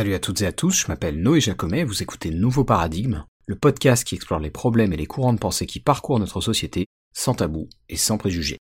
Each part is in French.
Salut à toutes et à tous, je m'appelle Noé Jacomet, vous écoutez Nouveau Paradigme, le podcast qui explore les problèmes et les courants de pensée qui parcourent notre société, sans tabou et sans préjugés.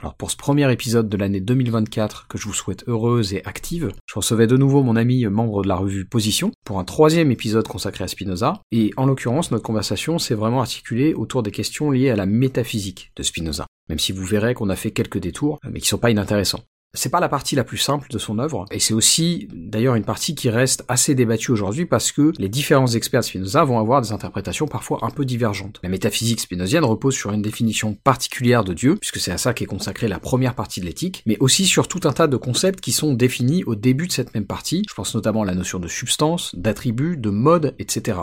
Alors pour ce premier épisode de l'année 2024 que je vous souhaite heureuse et active, je recevais de nouveau mon ami membre de la revue Position pour un troisième épisode consacré à Spinoza, et en l'occurrence notre conversation s'est vraiment articulée autour des questions liées à la métaphysique de Spinoza, même si vous verrez qu'on a fait quelques détours, mais qui sont pas inintéressants. C'est pas la partie la plus simple de son œuvre, et c'est aussi d'ailleurs une partie qui reste assez débattue aujourd'hui parce que les différents experts de Spinoza vont avoir des interprétations parfois un peu divergentes. La métaphysique spinozienne repose sur une définition particulière de Dieu, puisque c'est à ça qu'est consacrée la première partie de l'éthique, mais aussi sur tout un tas de concepts qui sont définis au début de cette même partie, je pense notamment à la notion de substance, d'attribut, de mode, etc.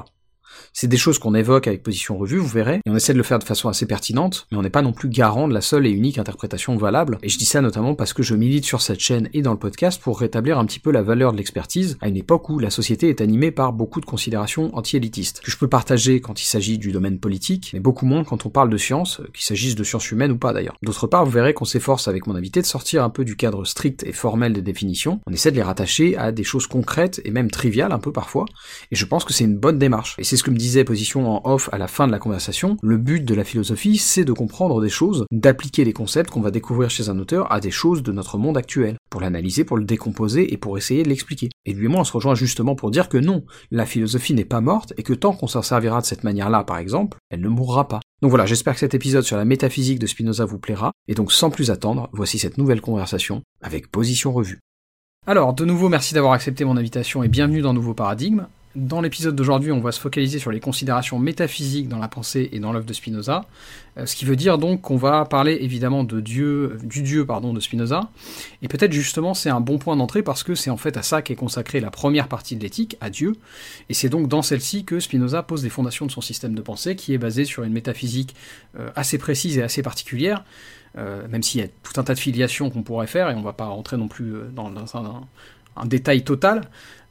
C'est des choses qu'on évoque avec Position Revue, vous verrez, et on essaie de le faire de façon assez pertinente, mais on n'est pas non plus garant de la seule et unique interprétation valable, et je dis ça notamment parce que je milite sur cette chaîne et dans le podcast pour rétablir un petit peu la valeur de l'expertise à une époque où la société est animée par beaucoup de considérations anti-élitistes, que je peux partager quand il s'agit du domaine politique, mais beaucoup moins quand on parle de science, qu'il s'agisse de sciences humaines ou pas d'ailleurs. D'autre part, vous verrez qu'on s'efforce avec mon invité de sortir un peu du cadre strict et formel des définitions, on essaie de les rattacher à des choses concrètes et même triviales un peu parfois, et je pense que c'est une bonne démarche. Et c'est ce me disait Position en off à la fin de la conversation, le but de la philosophie, c'est de comprendre des choses, d'appliquer les concepts qu'on va découvrir chez un auteur à des choses de notre monde actuel, pour l'analyser, pour le décomposer et pour essayer de l'expliquer. Et lui et moi, on se rejoint justement pour dire que non, la philosophie n'est pas morte et que tant qu'on s'en servira de cette manière-là, par exemple, elle ne mourra pas. Donc voilà, j'espère que cet épisode sur la métaphysique de Spinoza vous plaira, et donc sans plus attendre, voici cette nouvelle conversation avec Position Revue. Alors, de nouveau, merci d'avoir accepté mon invitation et bienvenue dans Nouveau Paradigme. Dans l'épisode d'aujourd'hui, on va se focaliser sur les considérations métaphysiques dans la pensée et dans l'œuvre de Spinoza, euh, ce qui veut dire donc qu'on va parler évidemment de Dieu, du Dieu pardon de Spinoza, et peut-être justement c'est un bon point d'entrée parce que c'est en fait à ça qu'est consacrée la première partie de l'éthique, à Dieu, et c'est donc dans celle-ci que Spinoza pose les fondations de son système de pensée qui est basé sur une métaphysique euh, assez précise et assez particulière, euh, même s'il y a tout un tas de filiations qu'on pourrait faire, et on va pas rentrer non plus dans, un détail total.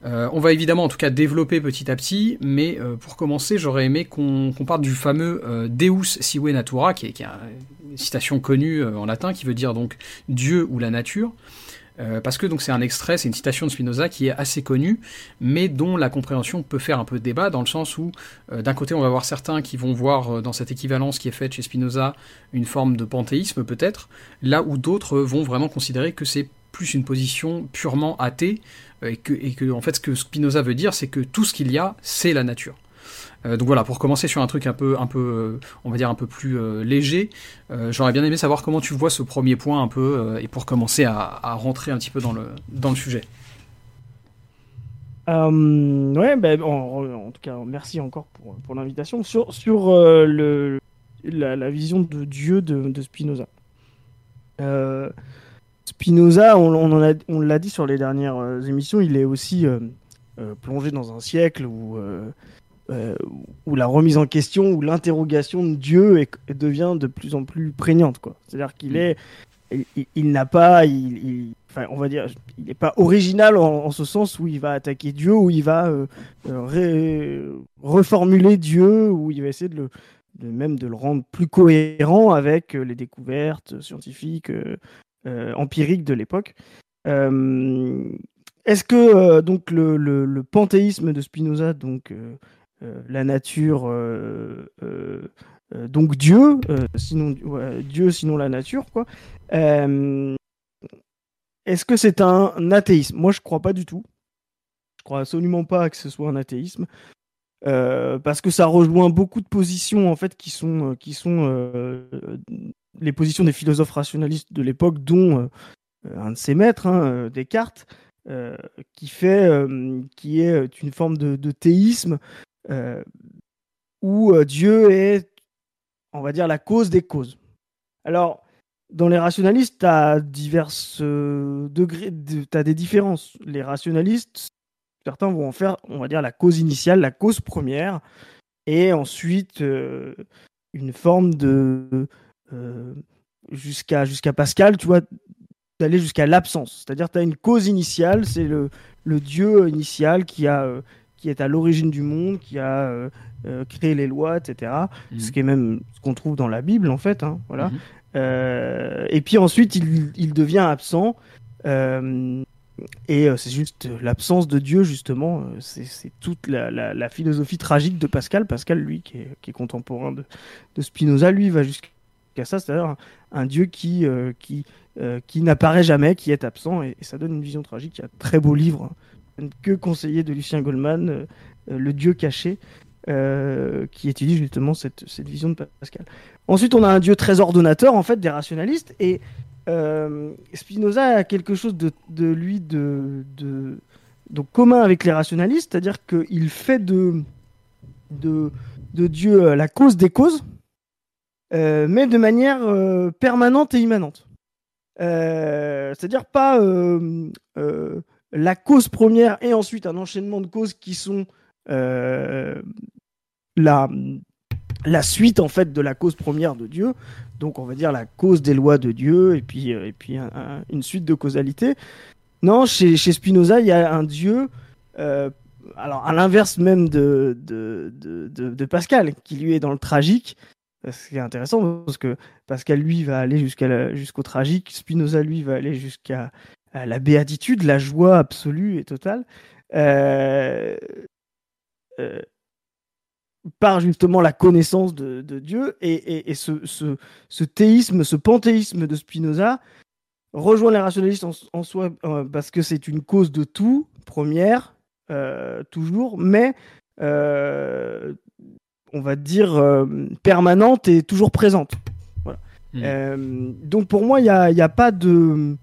Euh, on va évidemment en tout cas développer petit à petit, mais euh, pour commencer, j'aurais aimé qu'on parte du fameux euh, Deus sive natura, qui est, une citation connue en latin, qui veut dire donc Dieu ou la nature. parce que donc c'est un extrait, c'est une citation de Spinoza qui est assez connue, mais dont la compréhension peut faire un peu débat, dans le sens où d'un côté on va voir certains qui vont voir dans cette équivalence qui est faite chez Spinoza une forme de panthéisme peut-être, là où d'autres vont vraiment considérer que c'est plus une position purement athée, euh, et que, en fait ce que Spinoza veut dire, c'est que tout ce qu'il y a, c'est la nature. Euh, donc voilà, pour commencer sur un truc un peu, un peu, euh, on va dire un peu plus léger, j'aurais bien aimé savoir comment tu vois ce premier point un peu, et pour commencer à, rentrer un petit peu dans le, dans le sujet. ouais, ben, en, tout cas, merci encore pour, pour l'invitation. Sur, sur le, la, vision de Dieu de Spinoza. Spinoza, on, l'a dit sur les dernières euh, émissions, il est aussi euh, euh, plongé dans un siècle où, où la remise en question, où l'interrogation de Dieu devient de plus en plus prégnante. C'est-à-dire qu'il mm. est, il, n'a pas, il, enfin, on va dire, il n'est pas original en, ce sens où il va attaquer Dieu, où il va reformuler Dieu, où il va essayer de le, même de le rendre plus cohérent avec les découvertes scientifiques, euh, empirique de l'époque. Euh, est-ce que euh, donc le, panthéisme de Spinoza, donc la nature, donc Dieu, sinon Dieu, sinon la nature, quoi. Est-ce que c'est un, athéisme? Moi, je crois pas du tout. Je crois absolument pas que ce soit un athéisme. parce que ça rejoint beaucoup de positions en fait qui sont qui sont les positions des philosophes rationalistes de l'époque, dont euh, un de ses maîtres, hein, euh, Descartes, euh, qui fait, qui est une forme de, théisme où Dieu est, on va dire, la cause des causes. Alors, dans les rationalistes, tu as divers degrés, tu as des différences. Les rationalistes, certains vont en faire, on va dire, la cause initiale, la cause première, et ensuite une forme de, jusqu'à jusqu'à Pascal, tu vois, d'aller jusqu'à l'absence. C'est-à-dire, tu as une cause initiale, c'est le, le Dieu initial qui, a, euh, qui est à l'origine du monde, qui a euh, créé les lois, etc. Mhm. Ce qui est même ce qu'on trouve dans la Bible, en fait. Hein, voilà. Mhm. et puis ensuite, il, il, devient absent. et c'est juste l'absence de Dieu, justement. c'est toute la, philosophie tragique de Pascal. Pascal, lui, qui est, contemporain de, de, Spinoza, lui, va jusqu'à ça, c'est-à-dire un, Dieu qui, qui, qui n'apparaît jamais, qui est absent, et, ça donne une vision tragique. Il y a un très beau livre, hein, que conseiller de Lucien Goldman, Le Dieu caché, qui étudie justement cette, vision de Pascal. Ensuite, on a un Dieu très ordonnateur, en fait, des rationalistes, et euh, Spinoza a quelque chose de, lui de, commun avec les rationalistes, c'est-à-dire qu'il fait de, Dieu euh, la cause des causes, euh, mais de manière permanente et immanente. c'est-à-dire pas la cause première et ensuite un enchaînement de causes qui sont la, la suite en fait de la cause première de Dieu, donc on va dire la cause des lois de Dieu et puis, euh, et puis une suite de causalité. Non, chez, chez, Spinoza, il y a un Dieu, euh, alors à l'inverse même de, de, de, Pascal, qui lui est dans le tragique. Ce qui est intéressant parce que Pascal, lui, va aller jusqu'au tragique, Spinoza, lui, va aller jusqu'à la béatitude, la joie absolue et totale. Euh, euh par justement la connaissance de, Dieu. Et, ce, théisme, ce panthéisme de Spinoza rejoint les rationalistes en, soi euh, parce que c'est une cause de tout, première, toujours, mais on va dire permanente et toujours présente. Hmm. donc pour moi, il n'y a, y a, pas de.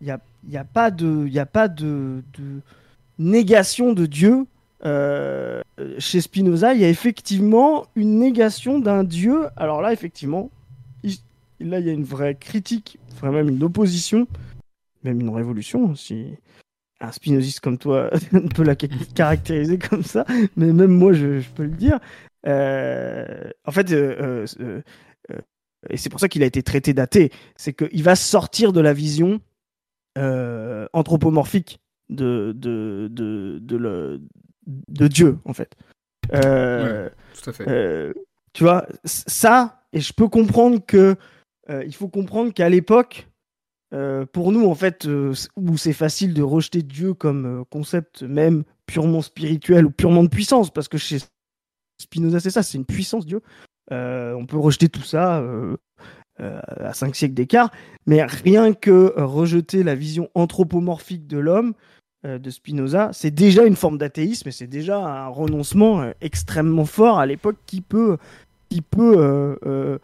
Il a, y a, pas de, y a pas de, de négation de Dieu euh, chez Spinoza, il y a effectivement une négation d'un dieu. Alors là, effectivement, là, il y a une vraie critique, vraiment même une opposition, même une révolution, si un spinoziste comme toi peut la caractériser comme ça, mais même moi, je, peux le dire. Euh, en fait, euh, et c'est pour ça qu'il a été traité d'athée, c'est qu'il va sortir de la vision anthropomorphique de, de, de, de, le, de Dieu, en fait. Euh, tout à fait. Euh, tu vois, ça, et je peux comprendre que euh, il faut comprendre qu'à l'époque, pour nous, en fait, où c'est facile de rejeter Dieu comme concept même purement spirituel ou purement de puissance, parce que chez Spinoza, c'est ça, c'est une puissance, Dieu. on peut rejeter tout ça à cinq siècles d'écart, mais rien que rejeter la vision anthropomorphique de l'homme, euh, de Spinoza, c'est déjà une forme d'athéisme et c'est déjà un renoncement euh, extrêmement fort à l'époque qui peut, qui peut euh,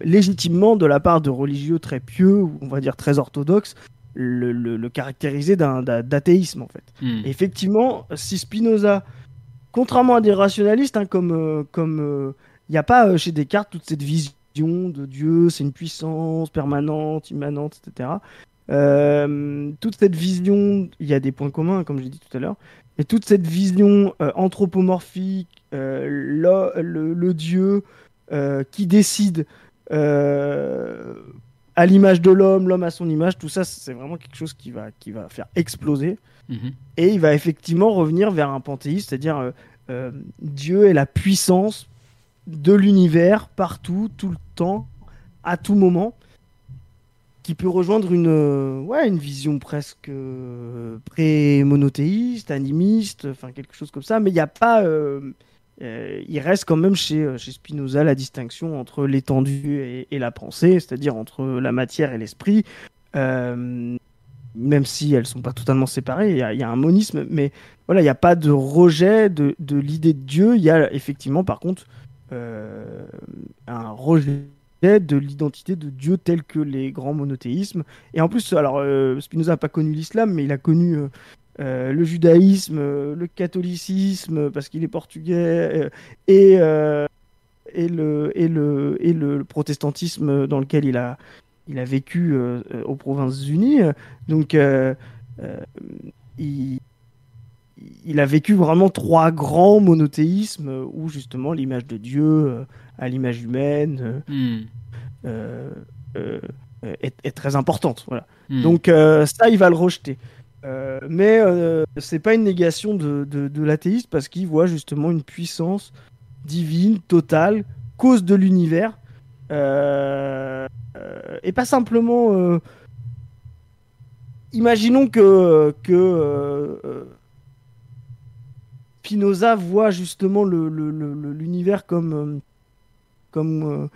légitimement, de la part de religieux très pieux, on va dire très orthodoxes, le, caractériser d'athéisme en fait. Hmm. effectivement, si Spinoza, contrairement à des rationalistes, hein, comme il n'y a pas chez Descartes toute cette vision de Dieu, c'est une puissance permanente, immanente, etc. Euh, toute cette vision, il y a des points communs, comme j'ai dit tout à l'heure, et toute cette vision euh, anthropomorphique, euh, le, dieu qui décide à l'image de l'homme, l'homme à son image, tout ça, c'est vraiment quelque chose qui va, qui va faire exploser. Mhm. Et il va effectivement revenir vers un panthéisme, c'est-à-dire Dieu est la puissance de l'univers partout, tout le temps, à tout moment qui peut rejoindre une, euh, ouais, une vision presque euh, pré-monothéiste, animiste, enfin quelque chose comme ça, mais il n'y a pas. Euh, il reste quand même chez, chez Spinoza la distinction entre l'étendue et, la pensée, c'est-à-dire entre la matière et l'esprit, même si elles sont pas totalement séparées, il y, a un monisme, mais voilà, il n'y a pas de rejet de, l'idée de Dieu, il y a effectivement par contre un rejet de l'identité de Dieu tel que les grands monothéismes. Et en plus, alors euh, Spinoza n'a pas connu l'islam, mais il a connu euh, euh, le judaïsme, le catholicisme, parce qu'il est portugais, et le protestantisme dans lequel il a, il a vécu aux Provinces-Unies. Donc, il, il a vécu vraiment trois grands monothéismes où justement l'image de Dieu à l'image humaine euh, hmm. euh, euh, est, très importante. Voilà. Hmm. Donc ça, il va le rejeter. mais c'est pas une négation de, de, l'athéiste parce qu'il voit justement une puissance divine, totale, cause de l'univers, et pas simplement imaginons que, que Spinoza voit justement l'univers comme, comme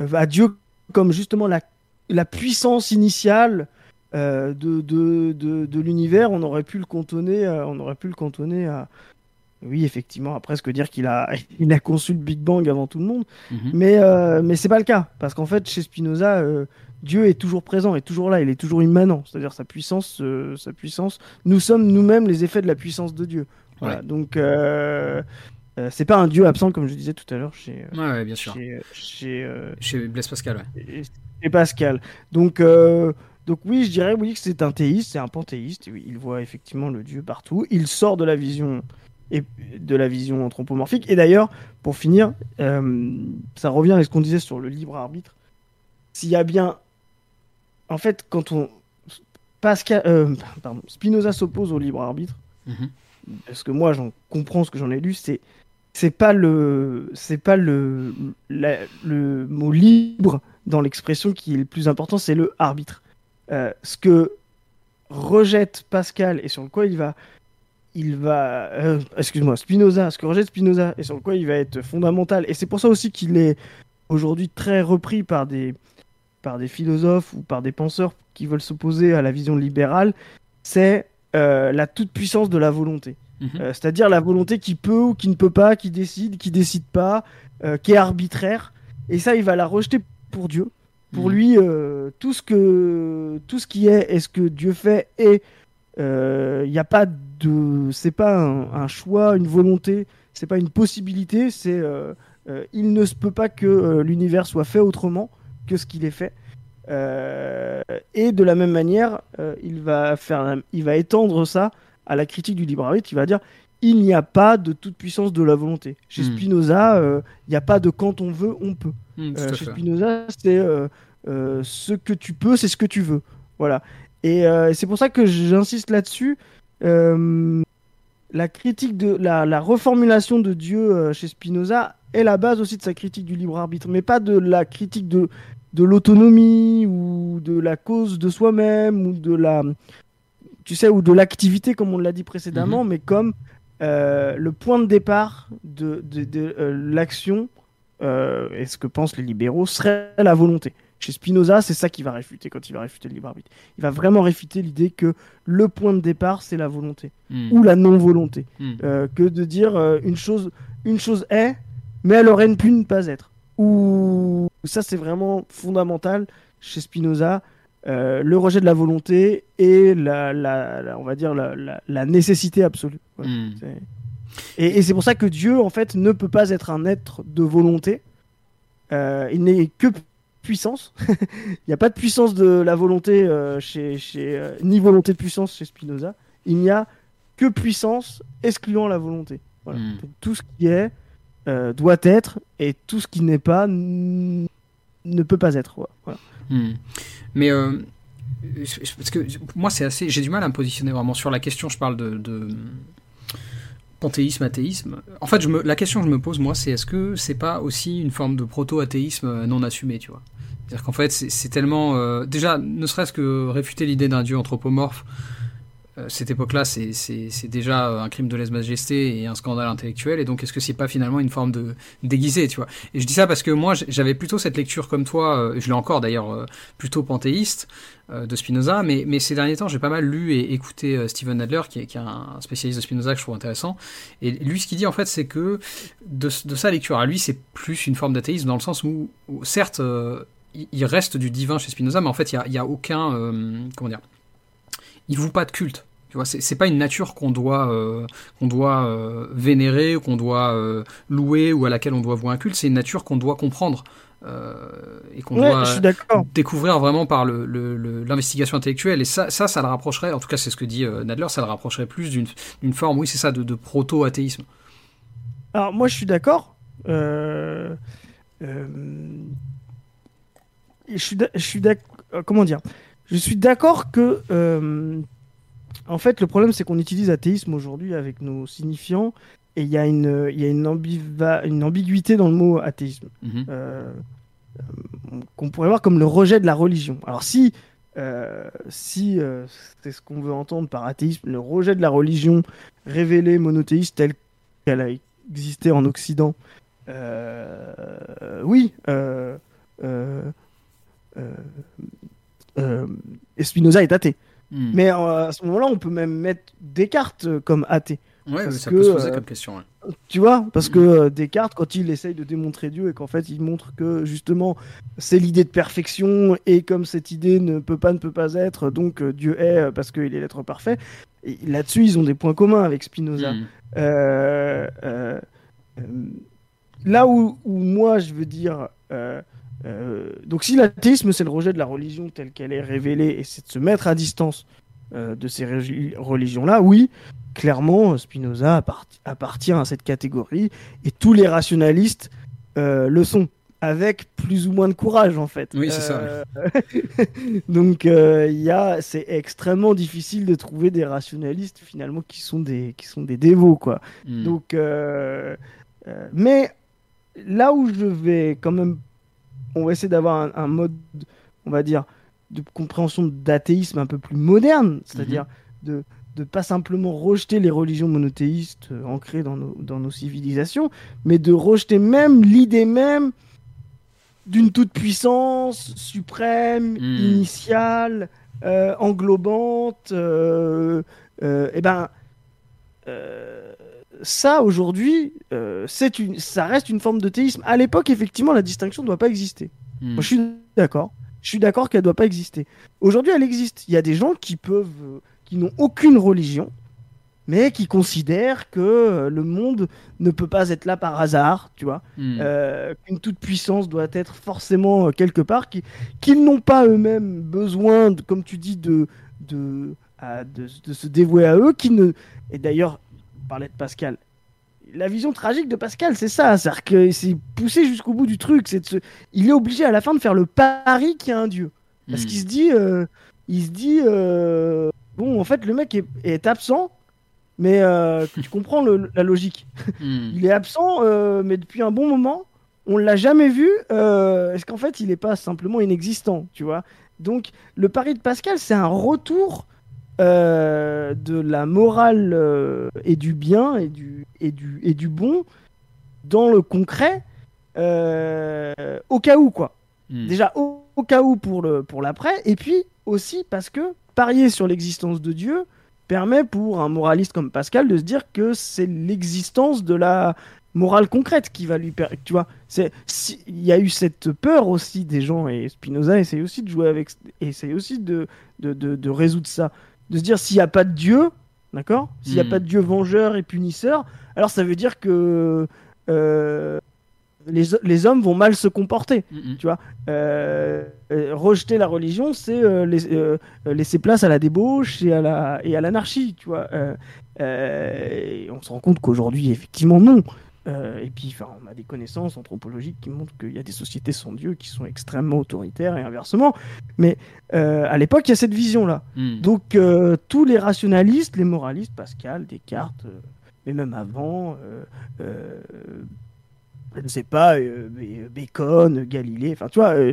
à Dieu comme justement la, la puissance initiale de, de, de, de l'univers. On aurait pu le cantonner, on aurait pu le cantonner à, oui, effectivement, à presque dire qu'il a, il a conçu le Big Bang avant tout le monde. Mhm. Mais, euh, mais c'est pas le cas. Parce qu'en fait, chez Spinoza, euh, Dieu est toujours présent, est toujours là, il est toujours immanent. C'est-à-dire sa puissance, euh, sa puissance. Nous sommes nous-mêmes les effets de la puissance de Dieu. Voilà. Donc, c'est pas un Dieu absent, comme je disais tout à l'heure chez, ouais, bien sûr. chez, chez, Blaise Pascal. Chez Pascal. Donc, donc oui, je dirais oui que c'est un théiste, c'est un panthéiste. Il voit effectivement le Dieu partout. Il sort de la vision et de la vision anthropomorphique. Et d'ailleurs, pour finir, euh, ça revient à ce qu'on disait sur le libre arbitre. S'il y a bien, en fait, quand on Pascal, euh, pardon, Spinoza s'oppose au libre arbitre, mhm. parce que moi, j'en comprends ce que j'en ai lu, c'est c'est pas le c'est pas le le mot libre dans l'expression qui est le plus important, c'est le arbitre. Euh, ce que rejette Pascal et sur le quoi il va il va, euh, excuse-moi, Spinoza, ce que rejette Spinoza et sur quoi il va être fondamental. Et c'est pour ça aussi qu'il est aujourd'hui très repris par des, par des philosophes ou par des penseurs qui veulent s'opposer à la vision libérale, c'est euh, la toute-puissance de la volonté. Mhm. Euh, c'est-à-dire la volonté qui peut ou qui ne peut pas, qui décide, qui décide pas, qui est arbitraire. Et ça, il va la rejeter pour Dieu. Pour mhm. lui, tout, ce que, tout ce qui est et ce que Dieu fait est il n'y a pas de, c'est pas un, choix, une volonté, c'est pas une possibilité, c'est euh, euh, il ne se peut pas que l'univers soit fait autrement que ce qu'il est fait. et de la même manière, il va faire, il va étendre ça à la critique du libre arbitre. Il va dire il n'y a pas de toute puissance de la volonté. Chez hmm. Spinoza, il n'y a pas de quand on veut, on peut. Hmm, chez Spinoza, c'est ce que tu peux, c'est ce que tu veux. Voilà. Euh, et c'est pour ça que j'insiste là-dessus. Euh, la critique de la, reformulation de Dieu euh, chez Spinoza est la base aussi de sa critique du libre arbitre, mais pas de la critique de, de l'autonomie ou de la cause de soi-même ou de la tu sais ou de l'activité comme on l'a dit précédemment, mhm. mais comme le point de départ de, de, de l'action et ce que pensent les libéraux serait la volonté. Chez Spinoza, c'est ça qu'il va réfuter quand il va réfuter le libre arbitre. Il va vraiment réfuter l'idée que le point de départ, c'est la volonté hmm. ou la non-volonté. Hmm. Euh, que de dire euh, une, chose, une chose est, mais elle aurait pu ne pas être. Ou ça, c'est vraiment fondamental chez Spinoza. Euh, le rejet de la volonté et la, la, on va dire la, nécessité absolue. Hmm. Et, et c'est pour ça que Dieu, en fait, ne peut pas être un être de volonté. il n'est que puissance. Il n'y a pas de puissance de la volonté euh, chez, chez euh, ni volonté de puissance chez Spinoza. Il n'y a que puissance excluant la volonté. Hmm. Tout ce qui est euh, doit être et tout ce qui n'est pas ne peut pas être. Hmm. Mais parce que moi c'est assez, j'ai du mal à me positionner vraiment sur la question. Je parle de, de panthéisme, athéisme. En fait, je me, la question que je me pose, moi, c'est est-ce que c'est pas aussi une forme de proto-athéisme non assumé, tu vois? C'est-à-dire qu'en fait, c'est tellement. Euh, déjà, ne serait-ce que réfuter l'idée d'un dieu anthropomorphe, euh, cette époque-là, c'est déjà un crime de lèse-majesté et un scandale intellectuel. Et donc, est-ce que c'est pas finalement une forme de déguisé, tu vois? Et je dis ça parce que moi, j'avais plutôt cette lecture comme toi, euh, je l'ai encore d'ailleurs, plutôt panthéiste de Spinoza. Mais, mais ces derniers temps, j'ai pas mal lu et écouté Steven Adler, qui est, qui est, un spécialiste de Spinoza que je trouve intéressant. Et lui, ce qu'il dit en fait, c'est que de, de, sa lecture à lui, c'est plus une forme d'athéisme dans le sens où, certes, il reste du divin chez Spinoza, mais en fait, il n'y a, a, aucun. comment dire il voue pas de culte. Tu vois, c'est pas une nature qu'on doit, euh, qu'on doit euh, vénérer, qu'on doit euh, louer ou à laquelle on doit vouer un culte. C'est une nature qu'on doit comprendre et qu'on doit découvrir vraiment par l'investigation le, intellectuelle. Et ça, ça, ça le rapprocherait, en tout cas c'est ce que dit Nadler, ça le rapprocherait plus d'une forme, oui c'est ça, de, proto-athéisme. Alors moi je suis d'accord. Je suis, je suis d'accord. Comment dire? Je suis d'accord que, euh, en fait, le problème, c'est qu'on utilise athéisme aujourd'hui avec nos signifiants, et il y a une, y a une, une, ambiguïté dans le mot athéisme, mhm. euh, qu'on pourrait voir comme le rejet de la religion. Alors, si si c'est ce qu'on veut entendre par athéisme, le rejet de la religion révélée monothéiste telle qu'elle a existé en Occident, oui. Spinoza est athée. Hmm. Mais à ce moment-là, on peut même mettre Descartes comme athée. Ouais, ça peut se poser comme question. Tu vois, parce que euh, Descartes, quand il essaye de démontrer Dieu et qu'en fait il montre que justement c'est l'idée de perfection et comme cette idée ne peut pas, ne peut pas être, donc euh, Dieu est euh, parce qu'il est l'être parfait. Là-dessus, ils ont des points communs avec Spinoza. Hmm. là où, où, moi je veux dire. Donc si l'athéisme c'est le rejet de la religion telle qu'elle est révélée et c'est de se mettre à distance de ces religions-là, oui, clairement, Spinoza appartient à cette catégorie et tous les rationalistes euh, le sont, avec plus ou moins de courage en fait. Oui, c'est ça. Euh, donc, euh, il c'est extrêmement difficile de trouver des rationalistes finalement qui sont des, qui sont des dévots quoi. Hmm. Donc, mais là où je vais quand même, on va essayer d'avoir un, mode, on va dire, de compréhension d'athéisme un peu plus moderne, c'est-à-dire mhm. de de pas simplement rejeter les religions monothéistes euh, ancrées dans nos, dans nos civilisations, mais de rejeter même l'idée même d'une toute-puissance suprême, hmm. initiale, euh, englobante. Euh, et ben, ça aujourd'hui, c'est une, ça reste une forme de théisme. À l'époque, effectivement, la distinction ne doit pas exister. Hmm. Moi, je suis d'accord. Je suis d'accord qu'elle ne doit pas exister. Aujourd'hui, elle existe. Il y a des gens qui peuvent qui n'ont aucune religion, mais qui considèrent que euh, le monde ne peut pas être là par hasard, tu vois, euh, qu'une toute puissance doit être forcément euh, quelque part, qu'ils n'ont pas eux-mêmes besoin, comme tu dis, de de, de, se dévouer à eux, qui ne et d'ailleurs, on parlait de Pascal. La vision tragique de Pascal, c'est ça, c'est-à-dire que c'est poussé jusqu'au bout du truc, c'est de il est obligé à la fin de faire le pari qu'il y a un dieu, parce hmm. qu'il se dit, il se dit, bon, en fait, le mec est, absent, mais euh, tu comprends la logique. Hmm. Il est absent, euh, mais depuis un bon moment, on l'a jamais vu. Euh, est-ce qu'en fait, il n'est pas simplement inexistant, tu vois? Donc, le pari de Pascal, c'est un retour de la morale et du bien et du, et du, et du bon dans le concret, au cas où, quoi. Hmm. Déjà, au, au, cas où pour le pour l'après, et puis aussi parce que parier sur l'existence de Dieu permet pour un moraliste comme Pascal de se dire que c'est l'existence de la morale concrète qui va lui permettre. Tu vois, c'est il y a eu cette peur aussi des gens et Spinoza essaye aussi de jouer avec, essaye aussi de de, de, résoudre ça, de se dire s'il n'y a pas de Dieu, d'accord, s'il n'y a hmm. pas de Dieu vengeur et punisseur, alors ça veut dire que euh, les, les, hommes vont mal se comporter. Mm, mm. Tu vois, euh, euh, rejeter la religion, c'est euh, laisser place à la débauche et à la et à l'anarchie. Tu vois, on se rend compte qu'aujourd'hui, effectivement, non. Et puis, enfin, on a des connaissances anthropologiques qui montrent qu'il y a des sociétés sans Dieu qui sont extrêmement autoritaires et inversement. Mais à l'époque, il y a cette vision-là. Mm. Donc, tous les rationalistes, les moralistes, Pascal, Descartes, mais même avant, je ne sais pas, euh, euh, Bacon, Galilée, enfin tu vois, euh,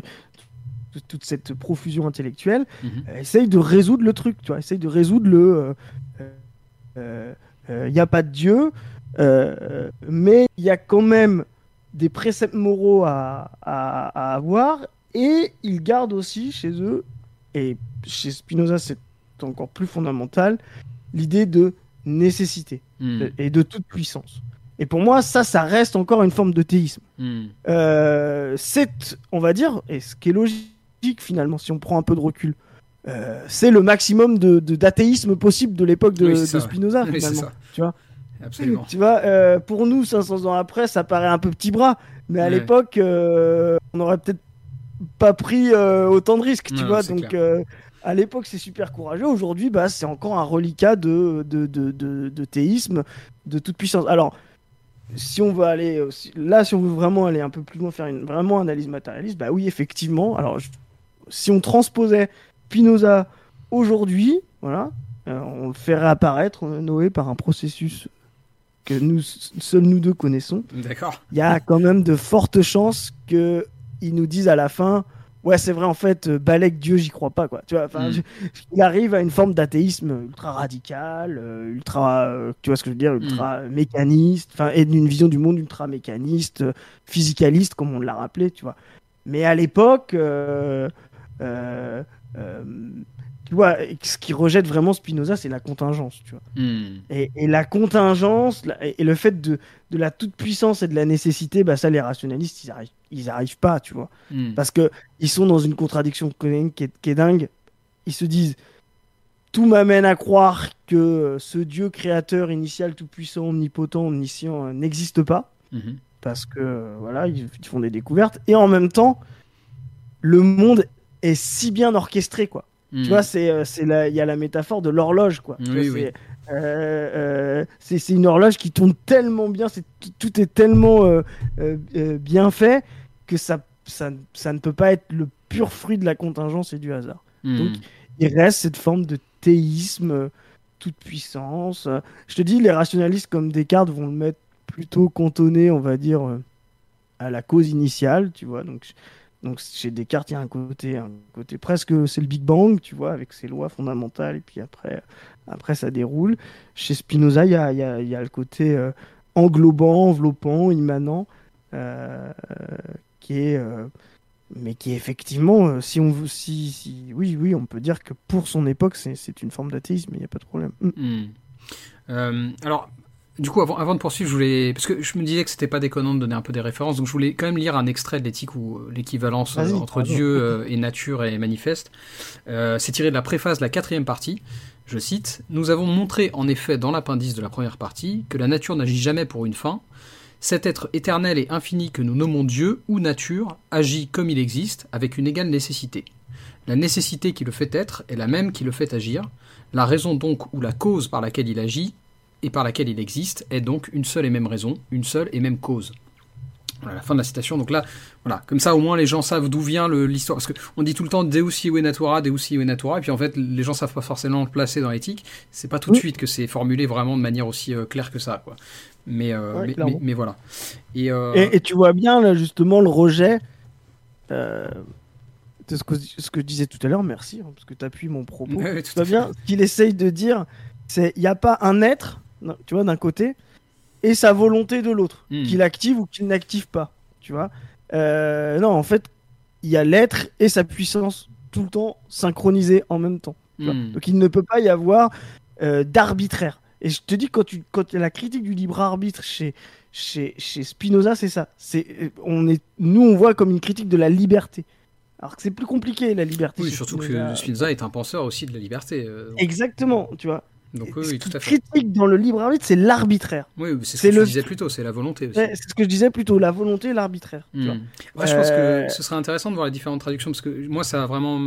toute cette profusion intellectuelle, mhm. essaye de résoudre le truc, tu vois, essaye de résoudre le... Il n'y a pas de Dieu, mais il y a quand même des préceptes moraux à, à, avoir, et ils gardent aussi chez eux, et chez Spinoza c'est encore plus fondamental, l'idée de nécessité hmm. et de toute puissance. Et pour moi, ça, ça reste encore une forme de théisme. Hmm. Euh, c'est, on va dire, et ce qui est logique finalement, si on prend un peu de recul, euh, c'est le maximum de, d'athéisme possible de l'époque de, Spinoza, finalement. Tu vois Absolument. Tu vois, euh, pour nous, 500 ans après, ça paraît un peu petit bras, mais à l'époque, on n'aurait peut-être pas pris autant de risques, tu vois. Donc, à l'époque, c'est super courageux. Aujourd'hui, bah, c'est encore un reliquat de, de, de, de, théisme de toute puissance. Alors, si on veut aller là, si on veut vraiment aller un peu plus loin, faire une vraiment analyse matérialiste, bah oui, effectivement. Alors, si on transposait Spinoza aujourd'hui, voilà, euh, on le ferait apparaître Noé par un processus que nous seuls nous deux connaissons. D'accord. Il y a quand même de fortes chances que ils nous disent à la fin, ouais, c'est vrai, en fait, euh, Balek, Dieu, j'y crois pas, quoi. Tu vois, Mm. je- il arrive à une forme d'athéisme ultra radical, euh, ultra, euh, tu vois ce que je veux dire, ultra mécaniste, enfin, et d'une vision du monde ultra mécaniste, euh, physicaliste, comme on l'a rappelé, tu vois. Mais à l'époque, tu vois, ce qui rejette vraiment Spinoza, c'est la contingence, tu vois. Hmm. Et, et la contingence, et, le fait de, de la toute-puissance et de la nécessité, bah ça, les rationalistes, ils arrivent, ils arrivent pas, tu vois. Hmm. Parce que ils sont dans une contradiction qui est, qui dingue. Ils se disent tout m'amène à croire que ce Dieu créateur initial, tout-puissant, omnipotent, omniscient euh, n'existe pas. Mhm. Parce que voilà, ils, ils font des découvertes. Et en même temps, le monde est si bien orchestré, quoi. Hmm. Tu vois, c'est euh, il y a la métaphore de l'horloge, quoi. Tu Oui, vois, oui. c'est, euh, euh, c'est une horloge qui tourne tellement bien, c'est tout, est tellement euh, euh, euh, bien fait que ça, ça, ça ne peut pas être le pur fruit de la contingence et du hasard. Hmm. Donc, il reste cette forme de théisme, toute puissance. Je te dis, les rationalistes comme Descartes vont le mettre plutôt cantonné, on va dire, à la cause initiale, tu vois. Donc, donc chez Descartes, il y a un côté, un côté presque, c'est le Big Bang, tu vois, avec ses lois fondamentales, et puis après, après ça déroule. Chez Spinoza, il y a, y a- le côté euh, englobant, enveloppant, immanent, euh, qui est, euh, mais qui est effectivement, si on si, si, oui, oui, on peut dire que pour son époque, c'est une forme d'athéisme, il n'y a pas de problème. Mm. Euh, alors, du coup, avant, avant de poursuivre, je voulais. Parce que je me disais que c'était pas déconnant de donner un peu des références, donc je voulais quand même lire un extrait de l'éthique ou euh, l'équivalence euh, entre. Dieu euh, et nature et manifeste. Euh, C'est tiré de la préface de la quatrième partie. Je cite Nous avons montré en effet dans l'appendice de la première partie que la nature n'agit jamais pour une fin. Cet être éternel et infini que nous nommons Dieu ou nature agit comme il existe, avec une égale nécessité. La nécessité qui le fait être est la même qui le fait agir. La raison donc ou la cause par laquelle il agit et par laquelle il existe est donc une seule et même raison, une seule et même cause. Voilà, la fin de la citation. Donc là, voilà, comme ça au moins les gens savent d'où vient l'histoire. Parce qu'on dit tout le temps Deus iue natura, Deus iue natura, et puis en fait les gens savent pas forcément le placer dans l'éthique. C'est pas tout de Oui. suite que c'est formulé vraiment de manière aussi euh, claire que ça. Quoi. Mais, euh, Ouais, mais, mais- mais voilà. Et, euh, Et, et tu vois bien, là, justement, le rejet. de ce que, ce que je disais tout à l'heure, merci, hein, parce que tu appuies mon propos. Tu vois bien, ce qu'il essaye de dire, c'est il n'y a pas un être, tu vois, d'un côté, et sa volonté de l'autre, Hmm. qu'il active ou qu'il n'active pas, tu vois. Euh, non, en fait, il y a l'être et sa puissance tout le temps synchronisés en même temps. tu vois. Hmm. Donc il ne peut pas y avoir euh, d'arbitraire. Et je te dis, quand tu quand la critique du libre arbitre chez, chez, chez Spinoza, c'est ça. C'est, euh, on est, nous, on voit comme une critique de la liberté. Alors que c'est plus compliqué, la liberté. Oui, surtout Spinoza. que Spinoza est un penseur aussi de la liberté. euh, Exactement, tu vois. Donc Ce oui, qui tout à fait. critique dans le libre arbitre, c'est l'arbitraire. Oui, c'est ce que le- disais plus tôt, c'est la volonté aussi. Ouais, c'est ce que je disais plutôt, la volonté et l'arbitraire. Ouais, je pense Euh, que ce serait intéressant de voir les différentes traductions parce que moi, ça a vraiment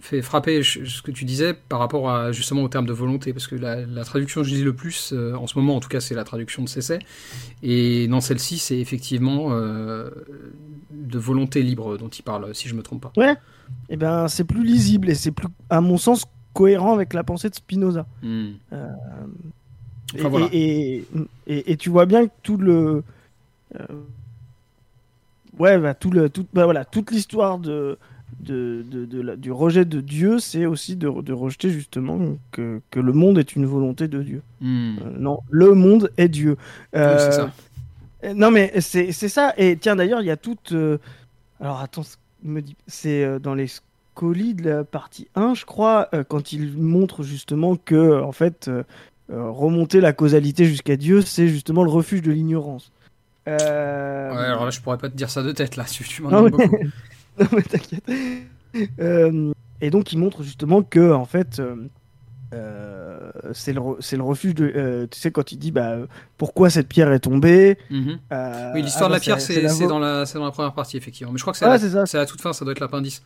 fait frapper ce que tu disais par rapport à justement au terme de volonté parce que la, la traduction que je lis le plus euh, en ce moment, en tout cas, c'est la traduction de Cesset et dans celle-ci, c'est effectivement euh, de volonté libre dont il parle, si je me trompe pas. Eh ben, c'est plus lisible et c'est plus, à mon sens, cohérent avec la pensée de Spinoza. Hmm. Enfin, voilà. et, et- et tu vois bien que tout le. euh, ouais, bah, tout le, tout, bah, voilà, toute l'histoire de, de, de- de la- du rejet de Dieu, c'est aussi de, de rejeter justement que, que le monde est une volonté de Dieu. Hmm. Euh, non, le monde est Dieu. Oui, Euh, c'est ça. euh, Non, mais c'est c'est ça. Et tiens, d'ailleurs, il y a toute. euh, Alors, attends, me dit... c'est euh, dans les scolies de la partie 1, je crois, euh, quand il montre justement que, en fait, euh, euh, remonter la causalité jusqu'à Dieu, c'est justement le refuge de l'ignorance. Euh, Ouais, alors là, je pourrais pas te dire ça de tête là, tu, tu m'en Ah beaucoup. non, mais t'inquiète. Euh, et donc, il montre justement que, en fait, euh, c'est le, re- c'est le refuge de. tu sais, quand il dit bah, pourquoi cette pierre est tombée? Mhm. Oui, l'histoire ah, de la pierre, c'est la c'est vo- dans, la- c'est dans la première partie, effectivement. Mais je crois que c'est à la- c'est ça. c'est à la toute fin, ça doit être l'appendice.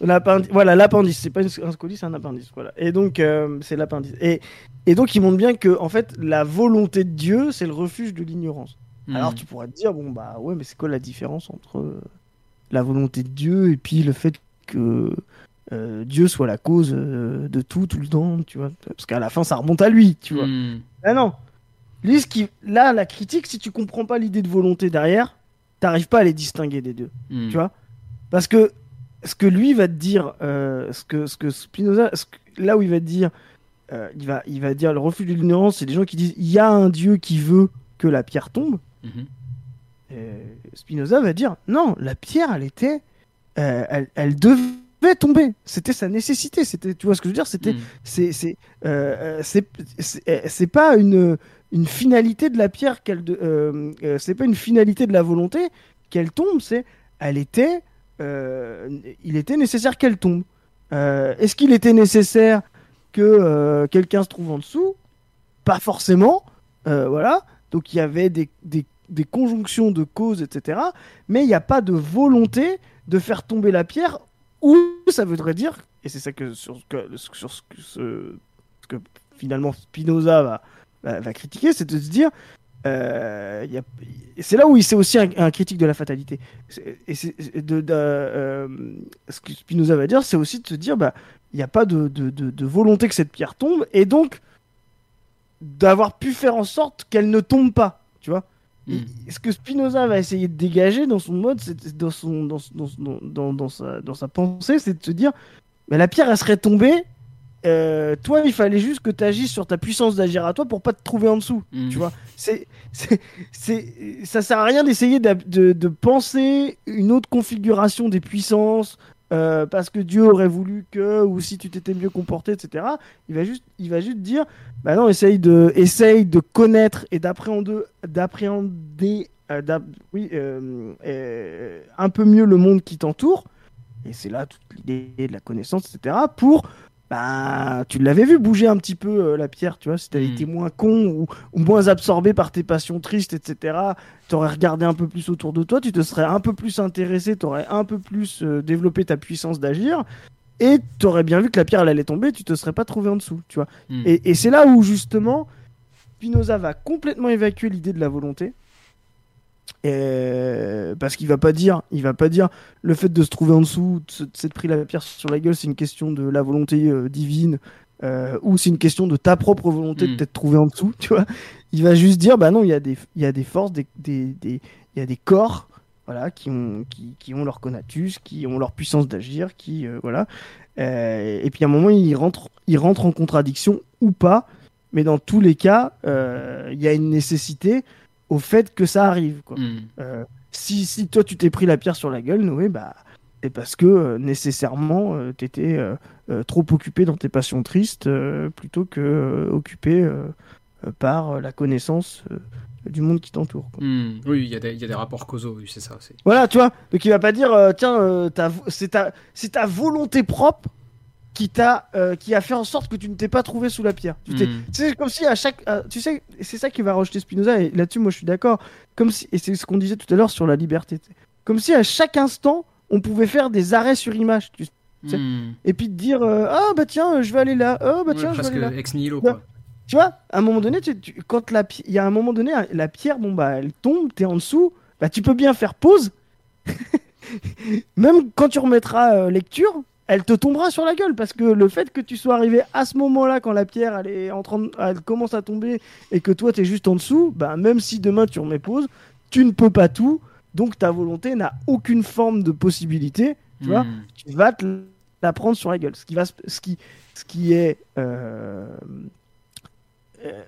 L'appendice, voilà, l'appendice, c'est pas une- un scolie, c'est un appendice, voilà. Et donc, euh, c'est l'appendice. Et, et donc, il montre bien que, en fait, la volonté de Dieu, c'est le refuge de l'ignorance. Hmm. Alors, tu pourrais te dire, bon, bah ouais, mais c'est quoi la différence entre euh, la volonté de Dieu et puis le fait que euh, Dieu soit la cause de tout, tout le temps, tu vois? Parce qu'à la fin, ça remonte à lui, tu vois. Hmm. Ah non. Lui, ce qui... là, la critique, si tu comprends pas l'idée de volonté derrière, t'arrives pas à les distinguer des deux Hmm. tu vois? Parce que ce que lui va te dire, euh, ce que ce que Spinoza, là où il va te dire, euh, il va il va dire le refus de l'ignorance, c'est des gens qui disent il y a un Dieu qui veut que la pierre tombe. Mhm. Spinoza va dire non, la pierre, elle était, elle, elle devait tomber. C'était sa nécessité. C'était, tu vois ce que je veux dire? C'était, mhm. c'est, c'est, c'est, pas une une finalité de la pierre qu'elle, c'est pas une finalité de la volonté qu'elle tombe. C'est, elle était euh, il était nécessaire qu'elle tombe. Euh, est-ce qu'il était nécessaire que euh, quelqu'un se trouve en dessous? Pas forcément. voilà. Donc il y avait des, conjonctions de causes, etc. Mais il n'y a pas de volonté de faire tomber la pierre, ou ça voudrait dire, et c'est ça que sur, ce, que finalement Spinoza va, va critiquer, c'est de se dire euh, c'est là où c'est aussi un, critique de la fatalité. Et de, euh, ce que Spinoza va dire, c'est aussi de se dire, bah, il n'y a pas de, de, volonté que cette pierre tombe, et donc d'avoir pu faire en sorte qu'elle ne tombe pas, tu vois. Hmm. Ce que Spinoza va essayer de dégager dans son mode, dans, son, dans, dans, dans, sa, dans sa pensée, c'est de se dire, mais la pierre, elle serait tombée, euh, toi, il fallait juste que tu agisses sur ta puissance d'agir à toi pour pas te trouver en dessous. Mm. Tu vois, c'est, c'est, ça sert à rien d'essayer de, de, penser une autre configuration des puissances euh, parce que Dieu aurait voulu que, ou si tu t'étais mieux comporté, etc. Il va juste, il va juste dire, bah non, essaye de, essaye de connaître et d'appréhender, d'appréhender, euh, oui, un peu mieux le monde qui t'entoure. Et c'est là toute l'idée de la connaissance, etc. Pour bah, tu l'avais vu bouger un petit peu euh, la pierre, tu vois, si t'avais hmm. été moins con ou, moins absorbé par tes passions tristes, etc., t'aurais regardé un peu plus autour de toi, tu te serais un peu plus intéressé, t'aurais un peu plus euh, développé ta puissance d'agir, et t'aurais bien vu que la pierre elle allait tomber, tu te serais pas trouvé en dessous, tu vois. Hmm. Et, et c'est là où justement Spinoza va complètement évacuer l'idée de la volonté, et parce qu'il va pas dire, il va pas dire le fait de se trouver en dessous, de s'être pris la pierre sur la gueule, c'est une question de la volonté euh, divine, euh, ou c'est une question de ta propre volonté de hmm. t'être trouvé en dessous, tu vois. Il va juste dire, bah non, il y a des, il y a des forces, des, des, des, il y a des corps, voilà, qui ont, qui, qui ont leur conatus, qui ont leur puissance d'agir, qui, euh, voilà. et puis à un moment, il rentre, il rentre en contradiction ou pas, mais dans tous les cas, il y a une nécessité au fait que ça arrive. Quoi. Hmm. Euh, si, si, toi tu t'es pris la pierre sur la gueule, Noé, bah, c'est parce que euh, nécessairement euh, tu étais trop occupé dans tes passions tristes plutôt que occupé par la connaissance du monde qui t'entoure. Hmm. Oui, il y, y, a des rapports causaux, oui, c'est ça. Voilà, tu vois. Donc il va pas dire, tiens, c'est ta, ta volonté propre qui t'a euh, qui a fait en sorte que tu ne t'es pas trouvé sous la pierre. Tu hmm. C'est comme si à chaque tu sais c'est ça qui va rejeter Spinoza et là-dessus moi je suis d'accord comme si et c'est ce qu'on disait tout à l'heure sur la liberté. Comme si à chaque instant on pouvait faire des arrêts sur image, tu sais, hmm. et puis te dire euh, ah bah tiens je vais aller là, oh bah tiens je vais aller là. Ex nihilo quoi. Tu vois, à un moment donné, tu, quand la il y a un moment donné la pierre bon bah elle tombe, t'es en dessous, bah tu peux bien faire pause. Même quand tu remettras euh, lecture, elle te tombera sur la gueule parce que le fait que tu sois arrivé à ce moment-là quand la pierre elle est en train elle commence à tomber et que toi tu es juste en dessous, bah même si demain tu remets pause, tu ne peux pas tout, donc ta volonté n'a aucune forme de possibilité, tu vois, hmm. tu vas te la prendre sur la gueule. Ce qui va ce qui ce qui est euh, euh,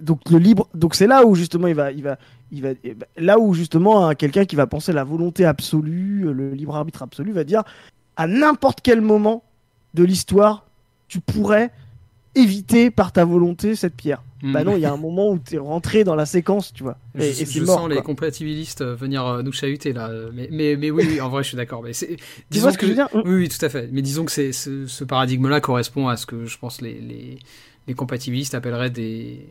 donc le libre donc c'est là où justement il va il va il va là où justement quelqu'un qui va penser la volonté absolue le libre arbitre absolu va dire à n'importe quel moment de l'histoire, tu pourrais éviter par ta volonté cette pierre. Hmm. Bah non, il y a un moment où tu es rentré dans la séquence, tu vois. Et, je, je sens les compatibilistes euh, venir euh, nous chahuter là. Mais, mais, mais oui, en vrai, je suis d'accord. Mais disons ce que, je veux dire? Oui, oui, tout à fait. Mais disons que c'est ce, paradigme-là correspond à ce que je pense les, les, les compatibilistes appelleraient des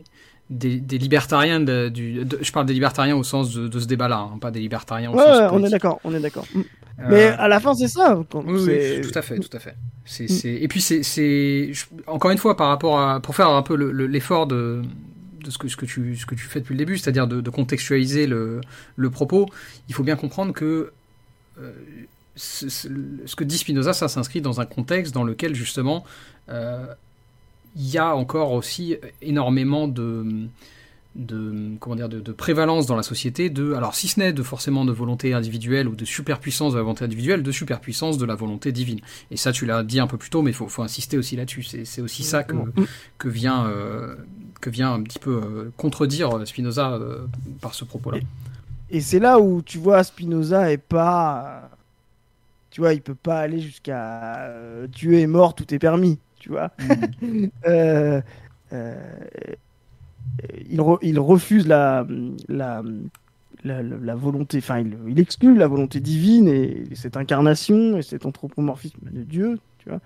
des, des, libertariens du, je parle des libertariens au sens de, ce débat-là, hein, pas des libertariens au ouais, sens on est d'accord, on est d'accord. Mais euh, à la fin, c'est ça. Oui, tout à fait, tout à fait. Mm. Et puis, c'est, encore une fois, par rapport à, pour faire un peu l'effort de, de ce que, ce, que tu, ce que tu fais depuis le début, c'est-à-dire de, contextualiser le, le, propos, il faut bien comprendre que euh, ce, que dit Spinoza, ça s'inscrit dans un contexte dans lequel, justement, euh, il y a encore aussi énormément de de comment dire de, de, prévalence dans la société de alors si ce n'est de forcément de volonté individuelle ou de superpuissance de la volonté individuelle de superpuissance de la volonté divine. Et ça tu l'as dit un peu plus tôt mais il faut, faut, insister aussi là-dessus. C'est aussi ça que, que vient euh, que vient un petit peu euh, contredire Spinoza euh, par ce propos là et, et c'est là où tu vois Spinoza est pas tu vois il peut pas aller jusqu'à Dieu est mort tout est permis tu vois. Mm. il, re, il, refuse la, la, la, la volonté, enfin, il, il, exclut la volonté divine et, et, cette incarnation et cet anthropomorphisme de Dieu, tu vois.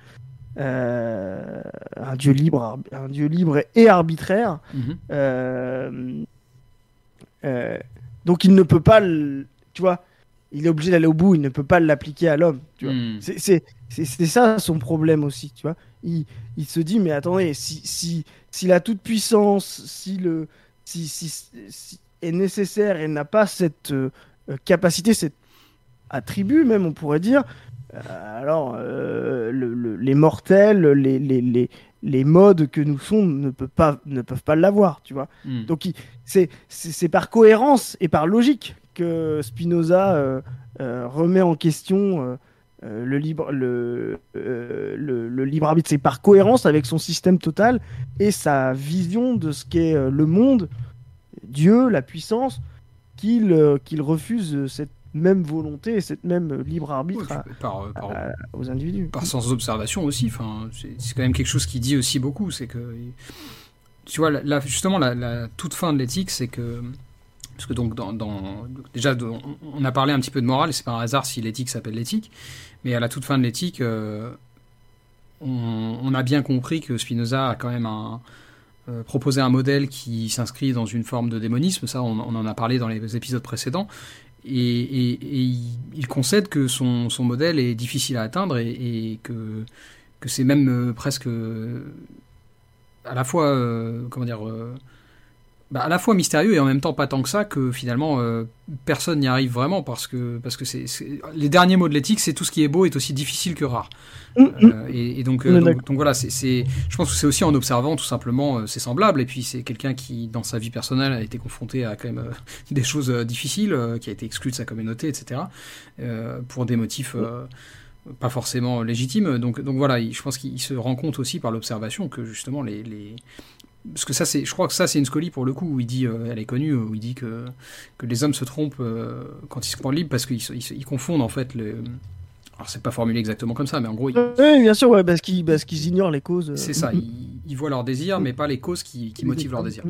Euh, un dieu libre, un dieu libre et arbitraire. -hmm. euh, euh, donc il ne peut pas, le, tu vois, il est obligé d'aller au bout, il ne peut pas l'appliquer à l'homme. Tu vois. Mm. C'est ça son problème aussi, tu vois. Il, il, se dit, mais attendez, si, si, si la toute-puissance, si le, si, si, si, est nécessaire et n'a pas cette euh, capacité, cet attribut même, on pourrait dire, euh, alors euh, le, le, les mortels, les, les, les, les modes que nous sommes ne peuvent pas, ne peuvent pas l'avoir, tu vois. Mm. Donc c'est par cohérence et par logique que Spinoza remet en question euh, le, libre, le, le, le, libre arbitre. C'est par cohérence avec son système total et sa vision de ce qu'est le monde, Dieu, la puissance, qu'il qu'il refuse cette même volonté et cette même libre arbitre ouais, par, par, à, aux individus. Par sens d'observation aussi, enfin, c'est quand même quelque chose qui dit aussi beaucoup, c'est que tu vois, là, justement, la, la, toute fin de l'éthique, c'est que parce que donc dans, dans déjà on a parlé un petit peu de morale, et c'est pas un hasard si l'éthique s'appelle l'éthique, mais à la toute fin de l'éthique, euh, on, a bien compris que Spinoza a quand même euh, proposé un modèle qui s'inscrit dans une forme de démonisme, ça on, en a parlé dans les épisodes précédents, et, il concède que son, modèle est difficile à atteindre et, que, que c'est même euh, presque à la fois, comment dire, bah, à la fois mystérieux et en même temps pas tant que ça que finalement euh, personne n'y arrive vraiment parce que parce que c'est les derniers mots de l'éthique c'est tout ce qui est beau est aussi difficile que rare. Mmh, euh, et, et, donc, euh, donc, donc voilà c'est je pense que c'est aussi en observant tout simplement c'est semblable. Et puis c'est quelqu'un qui dans sa vie personnelle a été confronté à quand même des choses difficiles qui a été exclu de sa communauté etc pour des motifs pas forcément légitimes. Donc donc voilà je pense qu'il se rend compte aussi par l'observation que justement les, les parce que ça c'est je crois que ça c'est une scolie pour le coup où il dit euh, elle est connue où il dit que que les hommes se trompent euh, quand ils se croient libres parce qu'ils ils, ils, confondent en fait alors c'est pas formulé exactement comme ça mais en gros ils... oui bien sûr ouais, parce qu'ils ignorent les causes c'est ça ils, ils, voient leurs désirs mais pas les causes qui, qui motivent leurs désirs.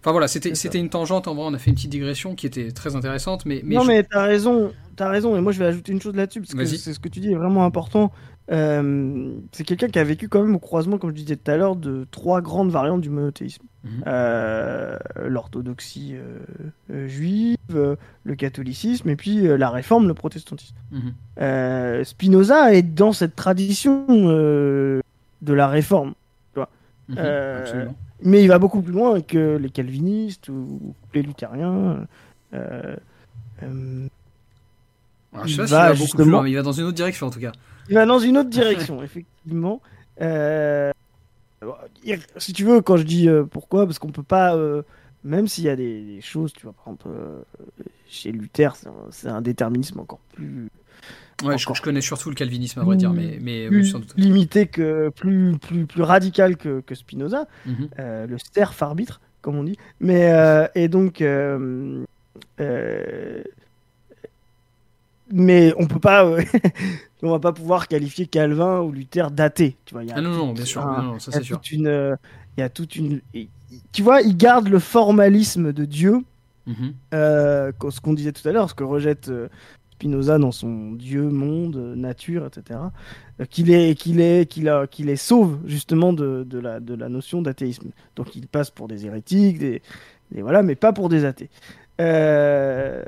enfin voilà c'était c'était une tangente en vrai on a fait une petite digression qui était très intéressante mais, mais non je... mais t'as raison t'as raison et moi je vais ajouter une chose là-dessus parce que c'est ce que tu dis est vraiment important euh, c'est quelqu'un qui a vécu quand même au croisement, comme je disais tout à l'heure, de trois grandes variantes du monothéisme. Mmh. Euh, L'orthodoxie euh, juive, le catholicisme, et puis la réforme, le protestantisme. Mmh. Spinoza est dans cette tradition de la réforme. Tu vois mmh. mais il va beaucoup plus loin que les calvinistes ou les luthériens. Alors, je sais pas va, va beaucoup plus loin, mais il va dans une autre direction en tout cas. Il va dans une autre direction, effectivement. Euh, si tu veux, quand je dis euh, pourquoi, parce qu'on peut pas, euh, même s'il y a des, des, choses, tu vois, par exemple, chez Luther, c'est un, un, déterminisme encore plus. Ouais, encore je, je, connais surtout le calvinisme, à vrai dire, mais, mais plus limité que plus plus plus radical que, que Spinoza, mm -hmm. le sterf arbitre, comme on dit. Mais et donc mais on peut pas euh, on va pas pouvoir qualifier Calvin ou Luther d'athée tu vois y a ah non non bien sûr un, non, ça c'est sûr. euh, il y a toute une tu vois il garde le formalisme de Dieu mm -hmm. euh, ce qu'on disait tout à l'heure ce que rejette euh, Spinoza dans son Dieu monde nature etc qu'il est qu'il est qu'il a qu'il est sauve justement de, de la de la notion d'athéisme. Donc il passe pour des hérétiques des, des voilà mais pas pour des athées. Euh,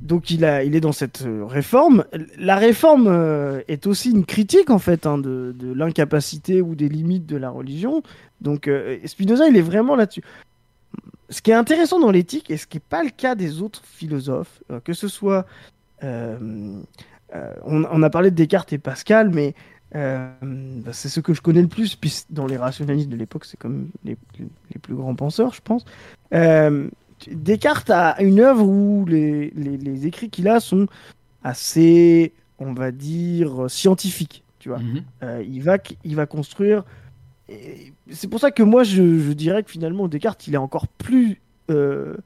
donc il, est dans cette euh, réforme. La réforme euh, est aussi une critique en fait hein, de, l'incapacité ou des limites de la religion. Donc euh, Spinoza il est vraiment là-dessus. Ce qui est intéressant dans l'éthique et ce qui n'est pas le cas des autres philosophes, que ce soit, on, a parlé de Descartes et Pascal, mais bah, c'est ce que je connais le plus, puis dans les rationalistes de l'époque, c'est comme les, plus grands penseurs, je pense. Descartes a une œuvre où les, les écrits qu'il a sont assez, on va dire, scientifiques. Tu vois, mhm. il va, il va construire c'est pour ça que moi, je, dirais que finalement, Descartes, il est encore plus euh,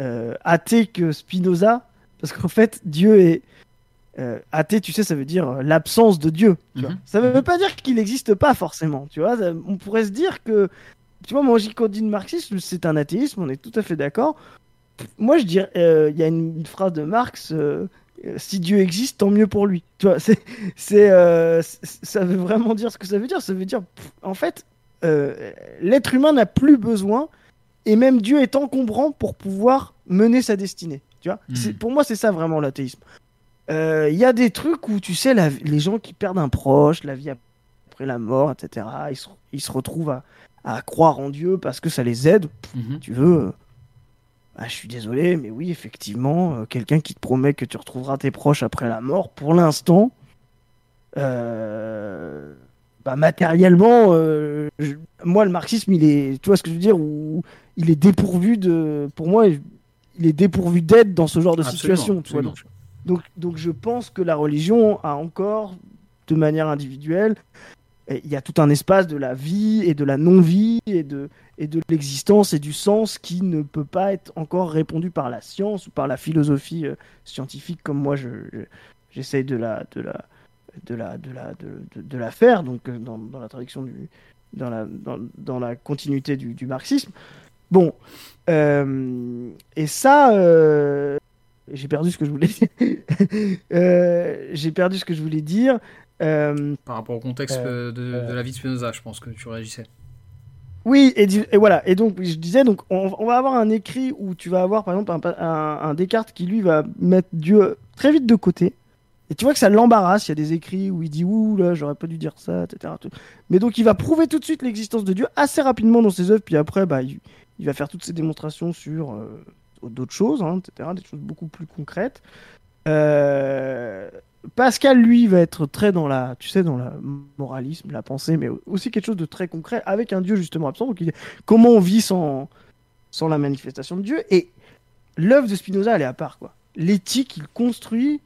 euh, athée que Spinoza, parce qu'en fait, Dieu est euh, athée. Tu sais, ça veut dire l'absence de Dieu. Mhm. Ça ne veut pas dire qu'il n'existe pas forcément. Tu vois, on pourrait se dire que, tu vois, moi, quand dit marxisme, c'est un athéisme. On est tout à fait d'accord. Moi, je dirais, il y a une, phrase de Marx si Dieu existe, tant mieux pour lui. Tu vois, c'est, c'est, euh, ça veut vraiment dire ce que ça veut dire. Ça veut dire, en fait, euh, l'être humain n'a plus besoin, et même Dieu est encombrant pour pouvoir mener sa destinée. Tu vois, hmm. pour moi, c'est ça vraiment l'athéisme. Euh, il y a des trucs où, tu sais, les gens qui perdent un proche, la vie après la mort, etc., ils se, retrouvent à, croire en Dieu parce que ça les aide. Mhm. Tu veux ah, je suis désolé, mais oui, effectivement, euh, quelqu'un qui te promet que tu retrouveras tes proches après la mort, pour l'instant, euh, bah, matériellement, euh, moi, le marxisme, il est, tu vois ce que je veux dire, où il est dépourvu de, pour moi, il est dépourvu d'aide dans ce genre de situation. donc, donc, je pense que la religion a encore, de manière individuelle, il y a tout un espace de la vie et de la non-vie et de, et de l'existence et du sens qui ne peut pas être encore répondu par la science ou par la philosophie euh, scientifique comme moi je, j'essaye de la, de, la, de, la, de, la, de, de, la faire, donc euh, dans, dans, la traduction du. Dans la, dans, dans la continuité du, du marxisme. Bon. Euh, et ça. j'ai perdu ce que je voulais j'ai perdu ce que je voulais dire. Par rapport au contexte de, de, la vie de Spinoza, je pense que tu réagissais. Oui, et, voilà. Et donc, je disais, donc, on, va avoir un écrit où tu vas avoir, par exemple, un, Descartes qui, lui, va mettre Dieu très vite de côté. Et tu vois que ça l'embarrasse. Il y a des écrits où il dit Ouh là, j'aurais pas dû dire ça, etc. Mais donc, il va prouver tout de suite l'existence de Dieu assez rapidement dans ses œuvres. Puis après, bah, il, va faire toutes ses démonstrations sur euh, d'autres choses, hein, etc. Des choses beaucoup plus concrètes. Euh, Pascal, lui, va être très dans la, tu sais, dans le moralisme, la pensée, mais aussi quelque chose de très concret avec un Dieu justement absent. Donc, comment on vit sans, sans la manifestation de Dieu? Et l'œuvre de Spinoza, elle est à part, quoi. L'éthique, il construit.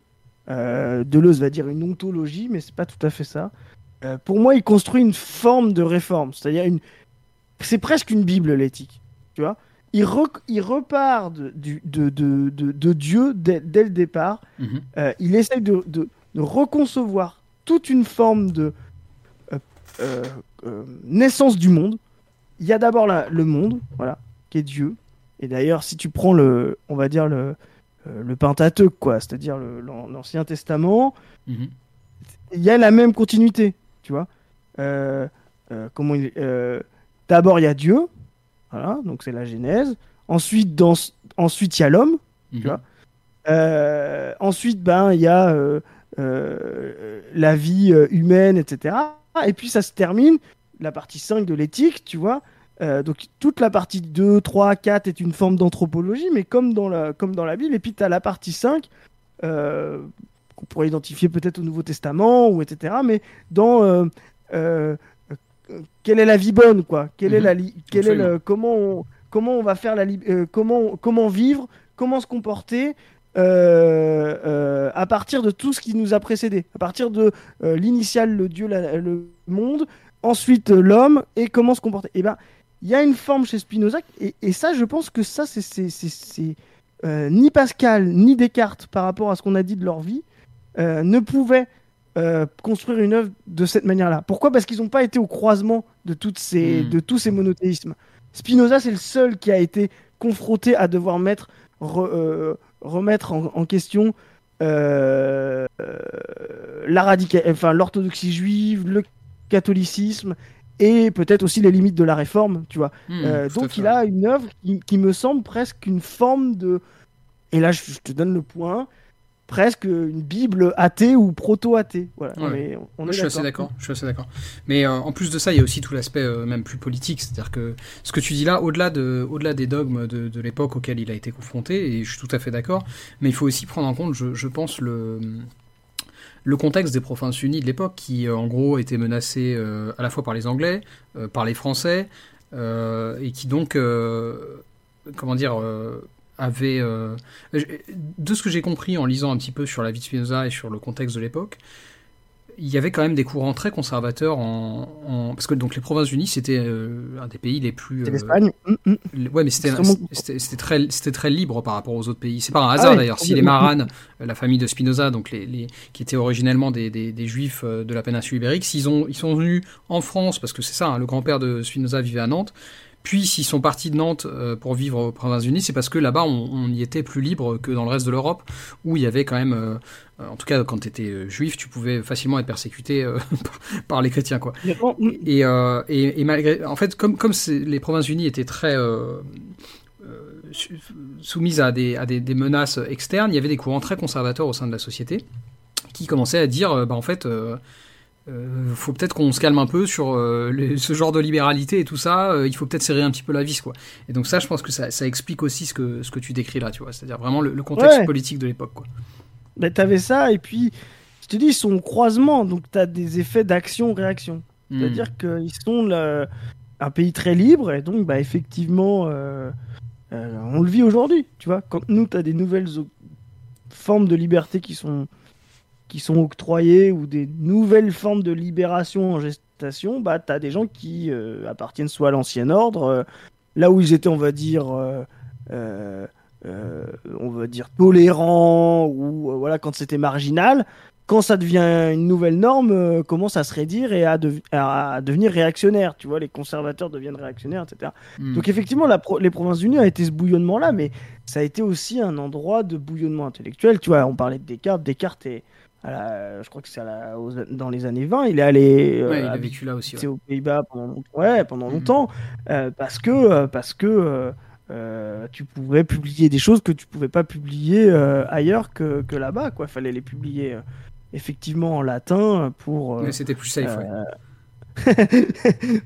Euh, Deleuze va dire une ontologie, mais c'est pas tout à fait ça. Euh, pour moi, il construit une forme de réforme, c'est-à-dire une. C'est presque une Bible, l'éthique. Tu vois il, il, repart de, de, de, de Dieu dès, dès, le départ. Mhm. Euh, il essaye de, reconcevoir toute une forme de euh, euh, naissance du monde. Il y a d'abord le monde, voilà, qui est Dieu. Et d'ailleurs, si tu prends le, on va dire le, le Pentateuque, quoi, c'est-à-dire l'Ancien Testament, mhm. il y a la même continuité, tu vois. comment D'abord, il y a Dieu, voilà, donc c'est la Genèse. Ensuite, dans, ensuite il y a l'homme. Mhm. Euh, ensuite, ben, il y a euh, euh, la vie humaine, etc. Et puis ça se termine, la partie 5 de l'éthique, tu vois. donc toute la partie 2, 3, 4 est une forme d'anthropologie, mais comme dans, la, comme dans la Bible. Et puis tu as la partie 5, qu'on pourrait identifier peut-être au Nouveau Testament, ou etc. Mais dans quelle est la vie bonne, quoi Quelle est la, mhm. quelle est le, comment on, comment on va faire la, euh, comment comment vivre, comment se comporter euh, euh, à partir de tout ce qui nous a précédé, à partir de l'initial, le Dieu, le monde, ensuite l'homme et comment se comporter. Et eh ben, il y a une forme chez Spinoza et, et ça, je pense que ça, c'est ni Pascal ni Descartes par rapport à ce qu'on a dit de leur vie ne pouvaient euh, construire une œuvre de cette manière-là. Pourquoi? Parce qu'ils n'ont pas été au croisement de, toutes ces, hmm. de tous ces monothéismes. Spinoza, c'est le seul qui a été confronté à devoir mettre, euh, remettre en, question euh, enfin, l'orthodoxie juive, le catholicisme et peut-être aussi les limites de la réforme, tu vois. Hmm, donc il a une œuvre qui, me semble presque une forme de... Et là, je te donne le point presque une Bible athée ou proto-athée. Voilà. je suis assez d'accord. Je suis assez d'accord. Mais euh, en plus de ça, il y a aussi tout l'aspect euh, même plus politique, c'est-à-dire que ce que tu dis là, au-delà de, au-delà des dogmes de, de l'époque auquel il a été confronté, et je suis tout à fait d'accord, mais il faut aussi prendre en compte, je, je pense le le contexte des provinces unies de l'époque, qui en gros étaient menacées à la fois par les Anglais, par les Français, et qui donc, comment dire, avait, de ce que j'ai compris en lisant un petit peu sur la vie de Spinoza et sur le contexte de l'époque, il y avait quand même des courants très conservateurs en, parce que donc les Provinces-Unies c'était euh, un des pays les plus euh, l'Espagne. Mm. ouais mais c'était c'était très c'était très libre par rapport aux autres pays. C'est pas un hasard ah d'ailleurs si les Maranes euh, la famille de Spinoza donc les, les qui étaient originellement des, des, des, juifs de la péninsule ibérique s'ils ont ils sont venus en France parce que c'est ça hein, le grand-père de Spinoza vivait à Nantes puis s'ils sont partis de Nantes pour vivre aux Provinces-Unies, c'est parce que là-bas on, y était plus libre que dans le reste de l'Europe, où il y avait quand même euh, en tout cas, quand tu étais euh, juif, tu pouvais facilement être persécuté euh, par les chrétiens, quoi. Et, et, malgré, en fait, comme, comme les Provinces-Unies étaient très soumises à, des, à des, menaces externes, il y avait des courants très conservateurs au sein de la société qui commençaient à dire, bah, en fait, euh, faut peut-être qu'on se calme un peu sur ce genre de libéralité et tout ça. il faut peut-être serrer un petit peu la vis, quoi. Et donc ça, je pense que ça, ça explique aussi ce que, ce que tu décris là, tu vois. C'est-à-dire vraiment le, contexte politique de l'époque, quoi. Ben, t'avais ça, et puis, je te dis, ils sont au croisement, donc t'as des effets d'action-réaction. C'est-à-dire hmm. qu'ils sont un pays très libre, et donc, bah, effectivement, euh, euh, on le vit aujourd'hui, tu vois. Quand nous, t'as des nouvelles formes de liberté qui sont, qui sont octroyées, ou des nouvelles formes de libération en gestation, bah, t'as des gens qui euh, appartiennent soit à l'ancien ordre, là où ils étaient, on va dire... Euh, on va dire tolérant ou euh, voilà quand c'était marginal quand ça devient une nouvelle norme, euh, commence à se rédire et à, devenir réactionnaire. Tu vois, les conservateurs deviennent réactionnaires, etc. Hmm. Donc effectivement, les Provinces-Unies a été ce bouillonnement-là, mais ça a été aussi un endroit de bouillonnement intellectuel. Tu vois, on parlait de Descartes. Descartes est, je crois que c'est dans les années 20, il est allé il a vécu là aussi, aux Pays-Bas pendant, ouais, pendant hmm. longtemps, parce que, parce que euh, tu pouvais publier des choses que tu pouvais pas publier euh, ailleurs que, que là-bas. Quoi, fallait les publier euh, effectivement en latin pour. Mais c'était plus safe.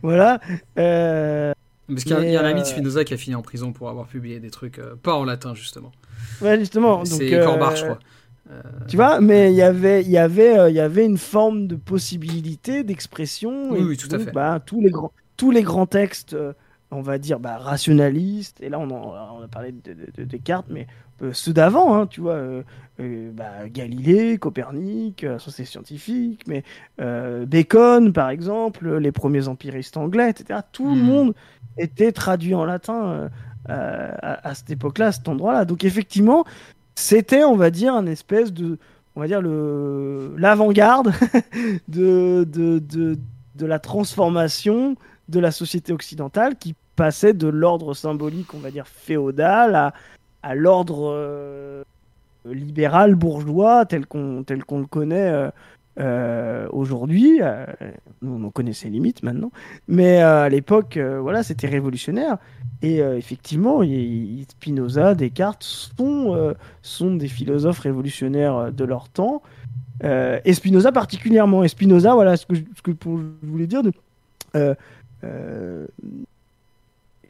voilà. Parce qu'il y, a un ami de Spinoza qui a fini en prison pour avoir publié des trucs pas en latin justement. Ouais, justement. C'est Corbard, je crois. Tu vois, mais il y avait, il y avait, il y avait une forme de possibilité d'expression. Oui, oui, tout à fait. Bah, tous les grands, tous les grands textes on va dire, bah, rationaliste. Et là, on, on a parlé de, Descartes, mais euh, ceux d'avant, hein, tu vois, euh, euh, bah, Galilée, Copernic, c'est scientifique, mais Bacon, par exemple, les premiers empiristes anglais, etc. Tout le hmm. monde était traduit en latin à, cette époque-là, à cet endroit-là. Donc, effectivement, c'était, on va dire, un espèce de, on va dire, l'avant-garde de, la transformation de la société occidentale qui passait de l'ordre symbolique, on va dire féodal, à, l'ordre euh, libéral bourgeois tel qu'on tel qu'on le connaît euh, euh, aujourd'hui. nous, on connaît ses limites maintenant, mais à l'époque, voilà, c'était révolutionnaire. Et effectivement, Spinoza, Descartes sont, des philosophes révolutionnaires de leur temps. et Spinoza particulièrement. Et Spinoza, voilà ce que, je voulais dire.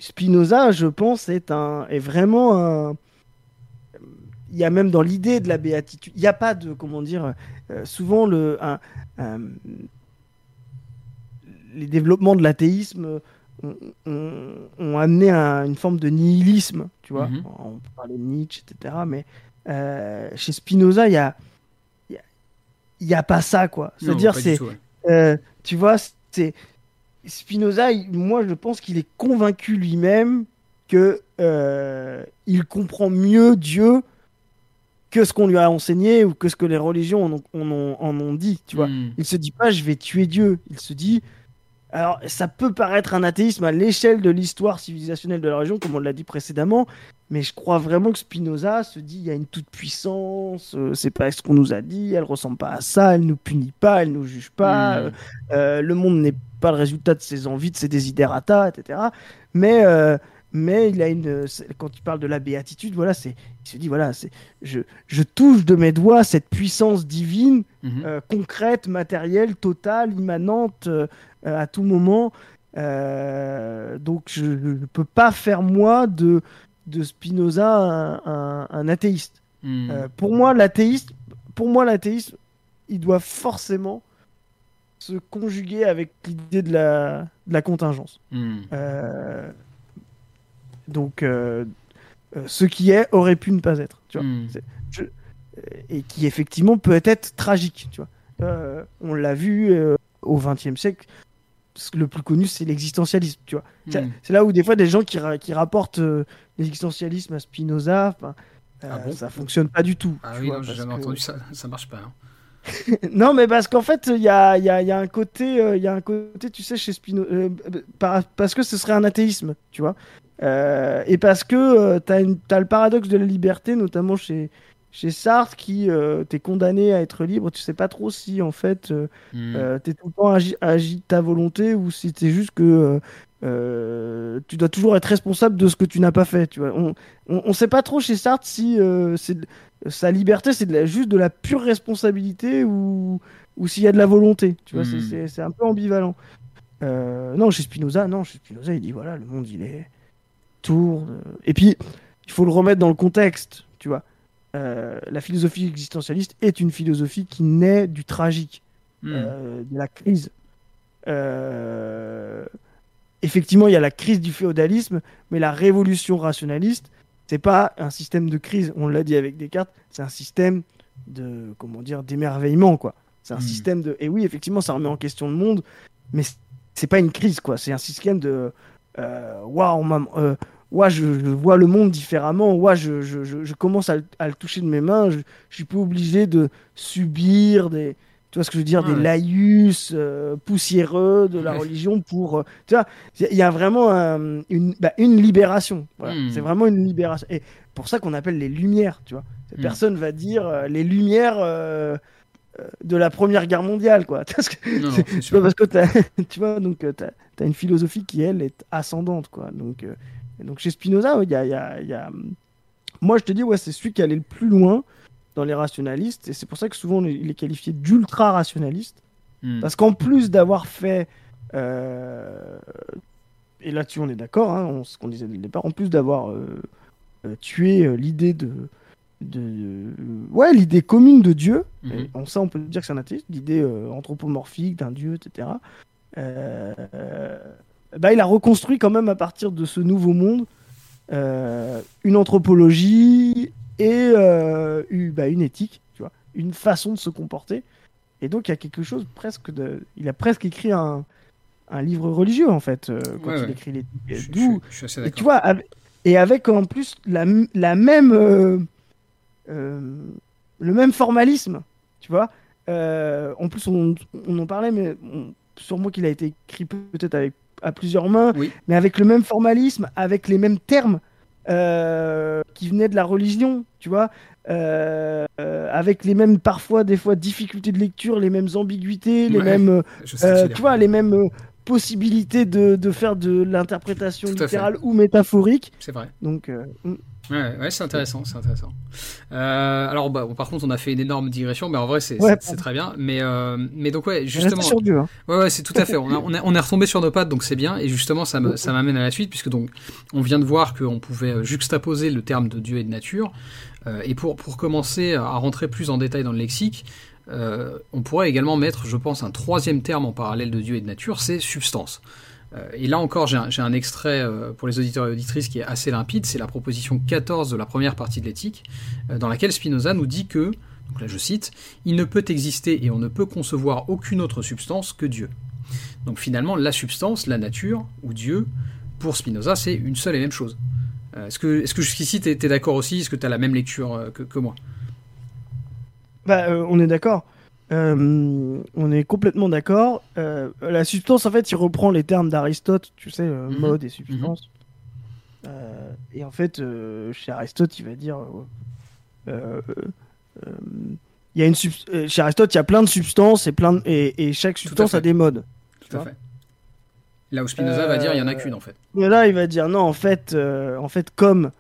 Spinoza, je pense, est, un, est vraiment un. Il y a même dans l'idée de la béatitude, il n'y a pas de. Comment dire euh, Souvent, le, les développements de l'athéisme ont, amené à une forme de nihilisme, tu vois. Mhm. On peut parler de Nietzsche, etc. Mais euh, chez Spinoza, il n'y a, y a, pas ça, quoi. C'est-à-dire, c'est. Euh, tu vois, c'est Spinoza, moi je pense qu'il est convaincu lui-même que euh, il comprend mieux Dieu que ce qu'on lui a enseigné ou que ce que les religions en ont, dit. Tu vois, hmm. il se dit pas je vais tuer Dieu. Il se dit alors ça peut paraître un athéisme à l'échelle de l'histoire civilisationnelle de la religion, comme on l'a dit précédemment, mais je crois vraiment que Spinoza se dit il y a une toute puissance, euh, c'est pas ce qu'on nous a dit, elle ressemble pas à ça, elle nous punit pas, elle nous juge pas, hmm. euh, euh, le monde n'est pas le résultat de ses envies, de ses desiderata, etc. Mais mais il a une quand il parle de la béatitude, voilà, c'est il se dit voilà, c'est je, je touche de mes doigts cette puissance divine, mhm. concrète, matérielle, totale, immanente à tout moment. donc je ne peux pas faire moi de de Spinoza un, un, athéiste. Euh, pour moi, l'athéiste, pour moi, l'athéisme, il doit forcément se conjuguer avec l'idée de la, de la contingence. Hmm. Donc, euh, euh, ce qui est aurait pu ne pas être. Tu vois. Hmm. C'est- je- euh, et qui effectivement peut être tragique. Tu vois. Euh, on l'a vu euh, au XXe siècle. Le plus connu, c'est l'existentialisme. Tu vois. C'est- Hmm. C'est là où des fois des gens qui, ra- qui rapportent euh, l'existentialisme à Spinoza, euh, Ah bon ça fonctionne pas du tout. Ah tu oui, vois, non, j'ai jamais que- entendu ça, ça marche pas. hein. non, mais parce qu'en fait, il y a, il y a- il y a un côté, euh, il y a un côté, tu sais, chez Spinoza, euh, par- parce que ce serait un athéisme, tu vois, Euh, et parce que euh, une- t'as le paradoxe de la liberté, notamment chez chez Sartre, qui euh, t'es condamné à être libre, tu sais pas trop si en fait euh, t'es tout le temps agi, agi de ta volonté ou si c'est juste que tu dois toujours être responsable de ce que tu n'as pas fait, tu vois. On, on, on sait pas trop chez Sartre si c'est sa liberté c'est juste de la pure responsabilité ou, ou s'il y a de la volonté, tu vois. c'est- Hmm. C'est c'est un peu ambivalent. Non, chez Spinoza, non, chez Spinoza, il dit voilà, le monde il est tourne. Et puis, il faut le remettre dans le contexte, tu vois. Euh, la philosophie existentialiste est une philosophie qui naît du tragique Hmm. euh, de la crise. Euh, Effectivement, il y a la crise du féodalisme, mais la révolution rationaliste, c'est pas un système de crise. On l'a dit avec Descartes, c'est un système de comment dire d'émerveillement, quoi. C'est un Hmm. système de. Et oui, effectivement, ça remet en question le monde, mais c'est pas une crise, quoi. C'est un système de. euh, Waouh, maman, euh, ouah, je, je vois le monde différemment. Ouah, je, je, je, commence à, le- à le toucher de mes mains. Je, suis plus obligé de subir des, tu vois ce que je veux dire, Ouais. des laïus euh, poussiéreux de la Ouais. religion pour, euh, tu vois, il y a vraiment un- une, bah, une libération. Voilà. Hmm. C'est vraiment une libération. Et pour ça qu'on appelle les lumières, tu vois. Hmm. Personne va dire euh, les lumières euh, euh, de la Première Guerre mondiale, quoi. Parce que Non, c'est- c'est parce que t'as, tu vois, donc euh, t'as, t'as une philosophie qui elle est ascendante, quoi. Donc, euh, et donc chez Spinoza, il y a, il y a- il y a- moi je te dis, ouais, c'est celui qui allait le plus loin dans les rationalistes, et c'est pour ça que souvent il est qualifié d'ultra rationaliste, Hmm. parce qu'en plus d'avoir fait, euh, et là-dessus on est d'accord, hein, on- ce qu'on disait dès le départ, en plus d'avoir euh, euh, tué l'idée de, de, ouais, l'idée commune de Dieu, et en ça, on peut dire que c'est un athéiste, l'idée anthropomorphique d'un dieu, etc. Bah, il a reconstruit quand même à partir de ce nouveau monde euh, une anthropologie et euh, une, bah, une éthique, tu vois, une façon de se comporter. Et donc il y a quelque chose presque de, il a presque écrit un, un livre religieux en fait euh, quand Ouais, il ouais. écrit l'éthique. Je, je- D'où je suis assez et tu vois, et avec en plus la, même, le même formalisme, tu vois. En plus, on, on en parlait, mais on- sûrement qu'il a été écrit peut-être avec à plusieurs mains, Oui. mais avec le même formalisme, avec les mêmes termes euh, qui venaient de la religion, tu vois. euh, avec les mêmes parfois des fois difficultés de lecture, les mêmes ambiguïtés, les Ouais. mêmes euh, tu tu vois, les mêmes possibilités de, de faire de l'interprétation littérale ou métaphorique. C'est vrai. Donc, mm. Ouais, ouais, c'est intéressant, c'est intéressant. Euh, alors, bah, bon, par contre, on a fait une énorme digression, mais en vrai, c'est Ouais, c'est très bien. Mais, euh, mais donc, ouais, justement, sur Dieu. hein. Ouais, ouais, c'est tout à fait. On, a- on, a- on est retombé sur nos pattes, donc c'est bien. Et justement, ça m'amène à la suite, puisque donc on vient de voir qu'on pouvait juxtaposer le terme de Dieu et de nature. Euh, et pour, pour commencer à rentrer plus en détail dans le lexique, euh, on pourrait également mettre, je pense, un troisième terme en parallèle de Dieu et de nature, c'est substance. Euh, et là encore, j'ai un, extrait euh, pour les auditeurs et auditrices qui est assez limpide, c'est la proposition 14 de la première partie de l'éthique, euh, dans laquelle Spinoza nous dit que, donc là je cite, il ne peut exister et on ne peut concevoir aucune autre substance que Dieu. Donc finalement, la substance, la nature ou Dieu, pour Spinoza, c'est une seule et même chose. Est-ce que, est-ce que jusqu'ici tu es, d'accord aussi? Est-ce que tu as la même lecture que, moi? Bah, on est d'accord. Euh, on est complètement d'accord. Euh, la substance, en fait, il reprend les termes d'Aristote, tu sais, euh, Mhm. mode et substance. Euh, et en fait, chez Aristote, il va dire. il y a une chez Aristote, il y a plein de substances et, plein de- et, et chaque substance a des modes. Tout à fait. Là où Spinoza va dire il y en a qu'une en fait. Mais là, il va dire non, en fait, en fait comme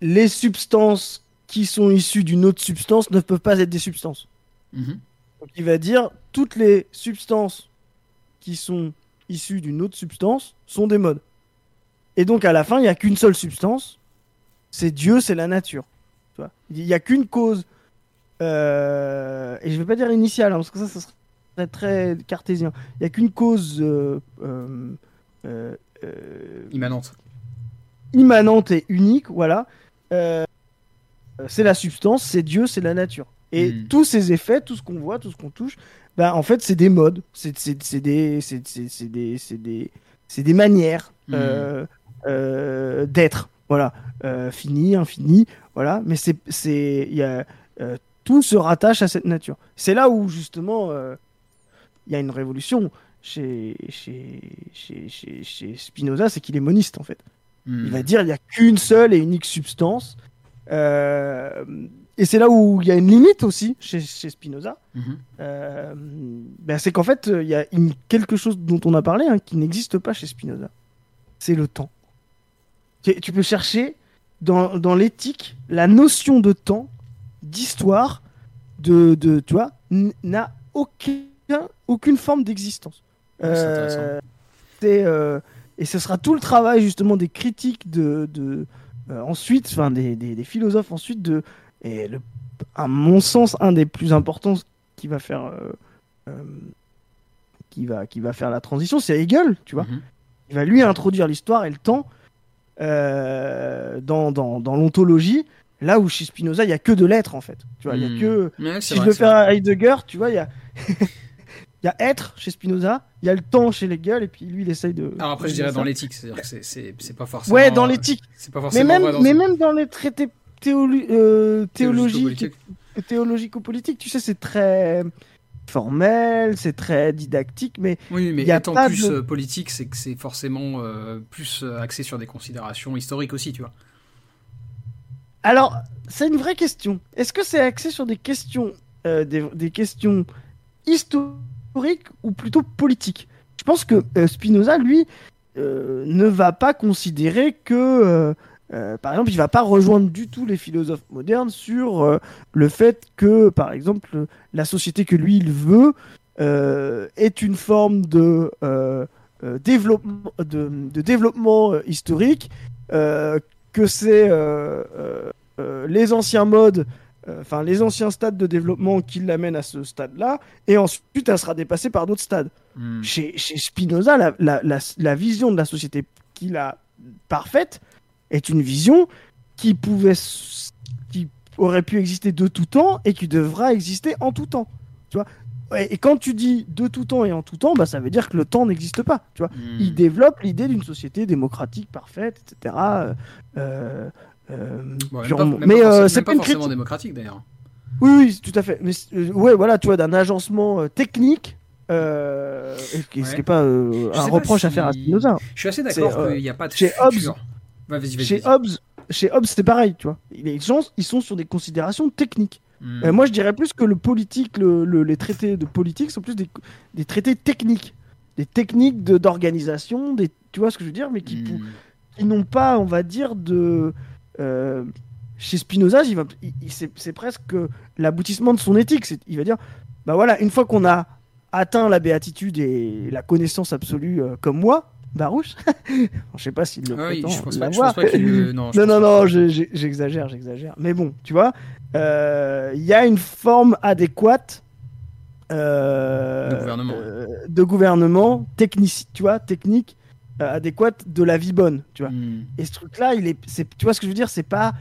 les substances qui sont issues d'une autre substance ne peuvent pas être des substances. Mhm. Donc, il va dire toutes les substances qui sont issues d'une autre substance sont des modes. Et donc, à la fin, il n'y a qu'une seule substance c'est Dieu, c'est la nature. Il n'y a qu'une cause, euh, et je vais pas dire initiale, hein, parce que ça, ça serait très cartésien. Il n'y a qu'une cause euh, euh, Immanente. immanente et unique, voilà. Euh, c'est la substance, c'est Dieu, c'est la nature. Et Mm. tous ces effets, tout ce qu'on voit, tout ce qu'on touche, ben, en fait, c'est des modes, c'est des, des, des, des manières Mm. euh, euh, d'être. Voilà, Euh, fini, infini, voilà. Mais c'est, tout se rattache à cette nature. C'est là où justement il y a une révolution chez, chez, chez, chez, chez Spinoza, c'est qu'il est moniste en fait. Hmm. Il va dire il n'y a qu'une seule et unique substance. Euh, et c'est là où il y a une limite aussi chez, chez Spinoza. Mhm. Euh, ben, c'est qu'en fait, euh, il y a une- quelque chose dont on a parlé hein, qui n'existe pas chez Spinoza. C'est le temps. Tu, peux chercher dans, dans l'éthique la notion de temps, d'histoire, de, de, tu vois, n'a aucun, aucune forme d'existence. Intéressant. Euh, euh, et ce sera tout le travail justement des critiques de, de ensuite, enfin des, des, des philosophes ensuite de et le, à mon sens un des plus importants qui va faire euh, euh, qui va qui va faire la transition, c'est Hegel, tu vois. Mhm. Il va lui introduire l'histoire et le temps euh, dans, dans, dans l'ontologie, là où chez Spinoza il y a que de l'être en fait. Tu vois, il y Hmm. a que Ouais, c'est si vrai, je veux faire vrai. Heidegger, tu vois, il y a il y a être chez Spinoza, il y a le temps chez Hegel et puis lui il essaye de Alors après, je dirais dans l'éthique, c'est-à-dire que c'est- pas forcément. Ouais, dans euh, l'éthique. C'est pas Mais forcément même, vrai dans mais même dans les traités théolo- euh, théologiques, théologico-politique. tu sais, c'est très formel, c'est très didactique, mais Oui, mais y a étant pas plus de- euh, politique, c'est que c'est forcément euh, plus euh, axé sur des considérations historiques aussi, tu vois. alors c'est une vraie question. Est-ce que c'est axé sur des questions, euh, des, des questions historiques ou plutôt politiques Je pense que euh, Spinoza, lui, euh, ne va pas considérer que, euh, par exemple, il va pas rejoindre du tout les philosophes modernes sur le fait que, par exemple, la société que lui il veut est une forme de développement, de, développement historique, que c'est les anciens modes, euh, enfin les anciens stades de développement qui l'amènent à ce stade-là, et ensuite elle sera dépassée par d'autres stades. Hmm. Chez, chez Spinoza, la, la- la- la vision de la société qu'il a parfaite est une vision qui pouvait, qui aurait pu exister de tout temps et qui devra exister en tout temps. Tu vois et, quand tu dis de tout temps et en tout temps, bah, ça veut dire que le temps n'existe pas. Tu vois Hmm. il développe l'idée d'une société démocratique parfaite, etc. euh, Bon, pas, même mais euh, c'est pas pas une forcément critique. démocratique d'ailleurs. Oui, oui, tout à fait. Mais euh, ouais, voilà, tu vois, d'un agencement euh, technique, euh, ce qui n'est pas euh, un reproche à faire à Spinoza. Je suis assez d'accord euh, qu'il n'y a pas de chez futur. Hobbes- Chez. Hobbes, chez Hobbes, c'est pareil, tu vois. Les gens, ils sont sur des considérations techniques. Hmm. Euh, moi, je dirais plus que le politique, le- le- les traités de politique sont plus des, des traités techniques, des techniques de- d'organisation, des, tu vois ce que je veux dire, mais qui, Hmm. qui n'ont pas, on va dire, de. Euh, chez Spinoza, il va, il- il- c'est presque l'aboutissement de son éthique. Il va dire bah voilà, une fois qu'on a atteint la béatitude et la connaissance absolue euh, comme moi, Barouche, je sais pas s'il le Ah oui, prétend je pense pas, je l'avoir. pense pas qu'il le. Non, je Non, pense non, pas. j'exagère, j'exagère. Mais bon, tu vois, euh, il y a une forme adéquate euh, De gouvernement. de gouvernement, technici- tu vois, technique, adéquate de la vie bonne, tu vois. Hmm. Et ce truc-là, il est, c'est, tu vois ce que je veux dire, c'est pas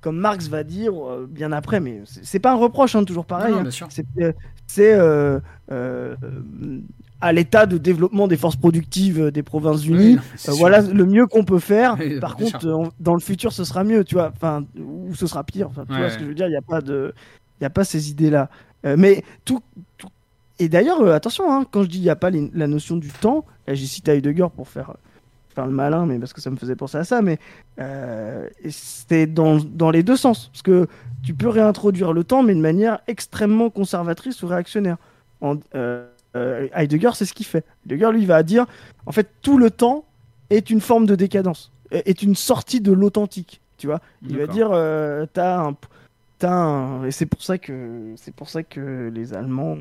comme Marx va dire euh, bien après, mais c'est, pas un reproche, hein, toujours pareil. Hein. C'est, euh, euh, euh, euh, à l'état de développement des forces productives des provinces Oui, unies. non, c'est Euh, sûr. voilà le mieux qu'on peut faire. Oui, Par contre, euh, on- dans le futur, ce sera mieux, tu vois. Enfin, ou ce sera pire. Enfin, tu Ouais, vois ce que je veux dire Il n'y a pas de, il y a pas ces idées-là. Euh, mais tout, tout- Et d'ailleurs, euh, attention, hein, quand je dis il n'y a pas les- la notion du temps, là, j'ai cité Heidegger pour faire faire le malin, mais parce que ça me faisait penser à ça. Mais euh, c'était dans, dans les deux sens, parce que tu peux réintroduire le temps, mais de manière extrêmement conservatrice ou réactionnaire. En, euh, euh, Heidegger, c'est ce qu'il fait. Heidegger, lui, va dire, en fait, tout le temps est une forme de décadence, est une sortie de l'authentique. Tu vois, il va dire, euh, t'as un, et c'est pour ça que c'est pour ça que les Allemands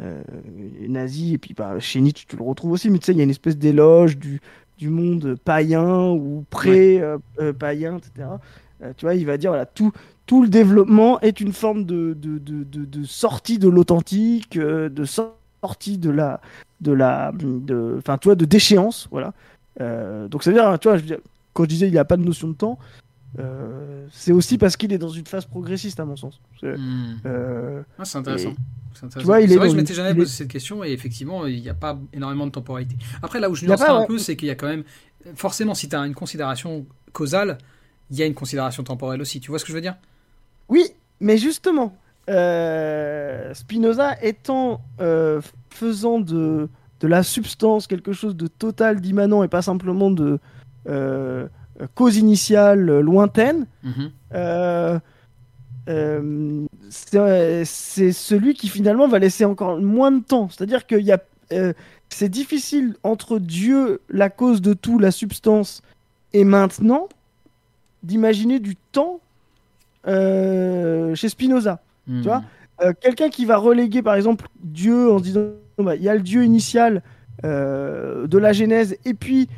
euh, euh, nazis et puis bah, chez Nietzsche tu le retrouves aussi, mais tu sais, il y a une espèce d'éloge du du monde païen ou pré-païen, etc. Euh, tu vois, il va dire voilà tout, tout le développement est une forme de, de, de, de, sortie de l'authentique, euh, de sortie de la, de la, de, enfin, tu vois, de déchéance, voilà. Euh, donc ça veut dire, tu vois, je, quand je disais il n'y a pas de notion de temps, c'est aussi parce qu'il est dans une phase progressiste à mon sens. Hmm. Ah, c'est intéressant. Tu vois, il est vrai que je m'étais jamais posé cette question et effectivement, il n'y a pas énormément de temporalité. Après, là où je nuance un peu, c'est qu'il y a quand même, forcément, si tu as une considération causale, il y a une considération temporelle aussi. Tu vois ce que je veux dire? Oui, mais justement, euh, Spinoza étant euh, faisant de, de la substance quelque chose de total, d'immanent et pas simplement de euh, cause initiale lointaine, mhm. c'est celui qui finalement va laisser encore moins de temps. C'est-à-dire que c'est difficile entre Dieu, la cause de tout, la substance, et maintenant d'imaginer du temps euh, chez Spinoza. Tu hmm. vois euh, Quelqu'un qui va reléguer, par exemple, Dieu en se disant bah, il y a le Dieu initial euh, de la Genèse, et puis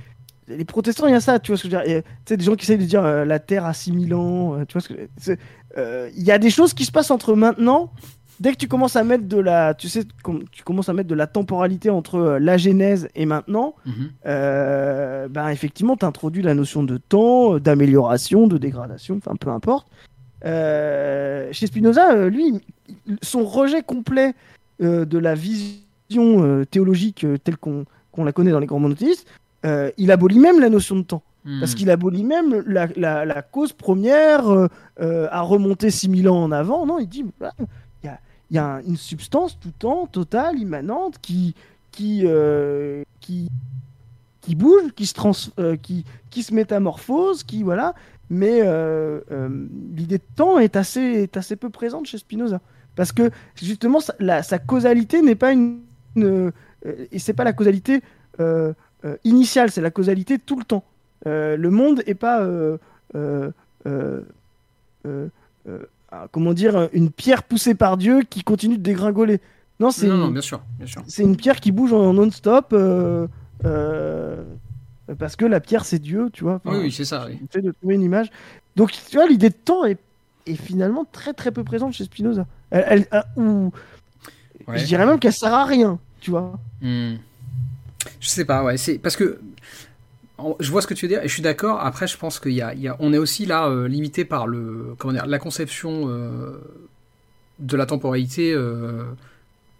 les protestants, il y a ça, tu vois ce que je veux dire Tu sais, des gens qui essayent de dire la Terre a 6000 ans, tu vois ce que Il y a des choses qui se passent entre maintenant dès que tu commences à mettre de la, tu sais, tu commences à mettre de la temporalité entre euh, la genèse et maintenant, mhm. euh, ben effectivement, tu introduis la notion de temps, euh, d'amélioration, de dégradation, enfin peu importe. chez Spinoza, lui, son rejet complet de la vision théologique telle qu'on la connaît dans les grands monothéistes, il abolit même la notion de temps. Parce mhm. qu'il abolit même la, la, cause première à remonter 6000 ans en avant. Non, il dit, il y a une substance tout temps, totale, immanente, qui, qui, euh, qui, qui bouge, qui se, trans, euh, qui, qui se métamorphose, qui voilà. Mais euh, l'idée de temps est assez, est assez peu présente chez Spinoza. Parce que justement, sa, la, sa causalité n'est pas une. et c'est pas la causalité initiale, c'est la causalité tout le temps. le monde est pas. Euh, comment dire, une pierre poussée par Dieu qui continue de dégringoler. Non, c'est bien sûr, C'est une pierre qui bouge en non-stop euh, euh, parce que la pierre c'est Dieu, tu vois. oui, oui c'est ça. Oui. de trouver une image. Donc tu vois, l'idée de temps est, est, finalement très très peu présente chez Spinoza. Elle, ou je dirais même qu'elle sert à rien, tu vois. Hmm. Je sais pas, ouais, c'est parce que je vois ce que tu veux dire et je suis d'accord. Après, je pense qu'il y, a, on est aussi là euh, limité par le, comment dire, la conception euh, de la temporalité euh,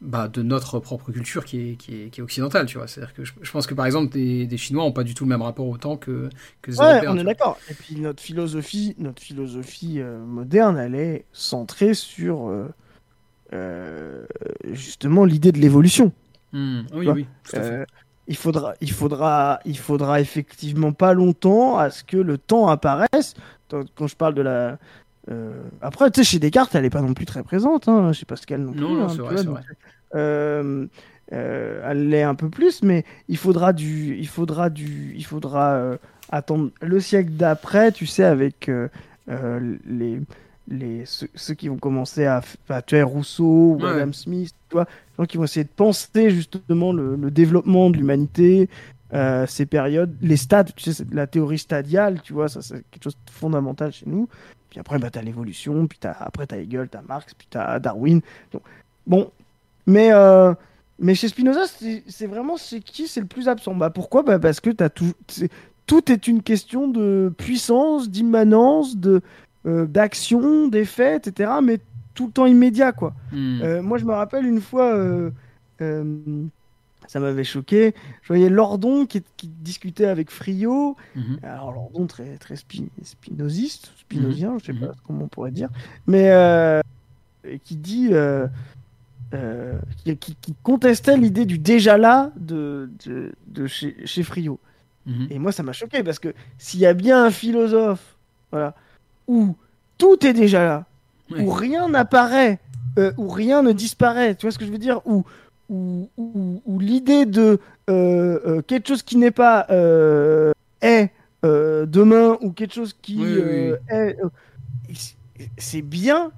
bah, de notre propre culture qui est, qui est, occidentale, tu vois. C'est-à-dire que je, pense que par exemple, des, Chinois n'ont pas du tout le même rapport au temps que, que les ouais, On est d'accord. Et puis notre philosophie, notre philosophie moderne, elle est centrée sur justement l'idée de l'évolution. Mmh. Oui, oui, tout à fait il faudra, il faudra, il faudra effectivement pas longtemps à ce que le temps apparaisse. Quand je parle de la, euh, après, tu sais, chez Descartes, elle est pas non plus très présente, hein, chez Pascal non plus. Non, non, hein, c'est vrai, vrai. Euh, euh, elle l'est un peu plus, mais il faudra du, il faudra du, il faudra attendre le siècle d'après, tu sais, avec les les, ceux, qui vont commencer à, à tuer Rousseau ou Adam Smith, tu vois, gens qui vont essayer de penser justement le, développement de l'humanité, euh, ces périodes, les stades, tu sais, la théorie stadiale, tu vois, ça c'est quelque chose de fondamental chez nous. Puis après, bah, tu as l'évolution, puis as, après tu as Hegel, tu as Marx, puis tu as Darwin. Donc, bon, mais, euh, mais chez Spinoza, c'est vraiment c'est qui c'est le plus absent. Bah, pourquoi? Bah, Parce que as tout, tout est une question de puissance, d'immanence, de, euh, d'action, d'effet, etc. Mais tout le temps immédiat, quoi. Hmm. Euh, moi, je me rappelle une fois, euh, ça m'avait choqué. Je voyais Lordon qui, discutait avec Frio. Mhm. Alors, Lordon, très, très spinoziste, spinozien, je sais mhm. pas comment on pourrait dire. Mais qui dit. Qui, contestait l'idée du déjà là de, de, chez, chez Frio. Mhm. Et moi, ça m'a choqué parce que s'il y a bien un philosophe voilà, où tout est déjà là, où rien n'apparaît, euh, où rien ne disparaît, tu vois ce que je veux dire? Où, où, l'idée de euh, euh, quelque chose qui n'est pas est demain ou quelque chose qui est. c'est bien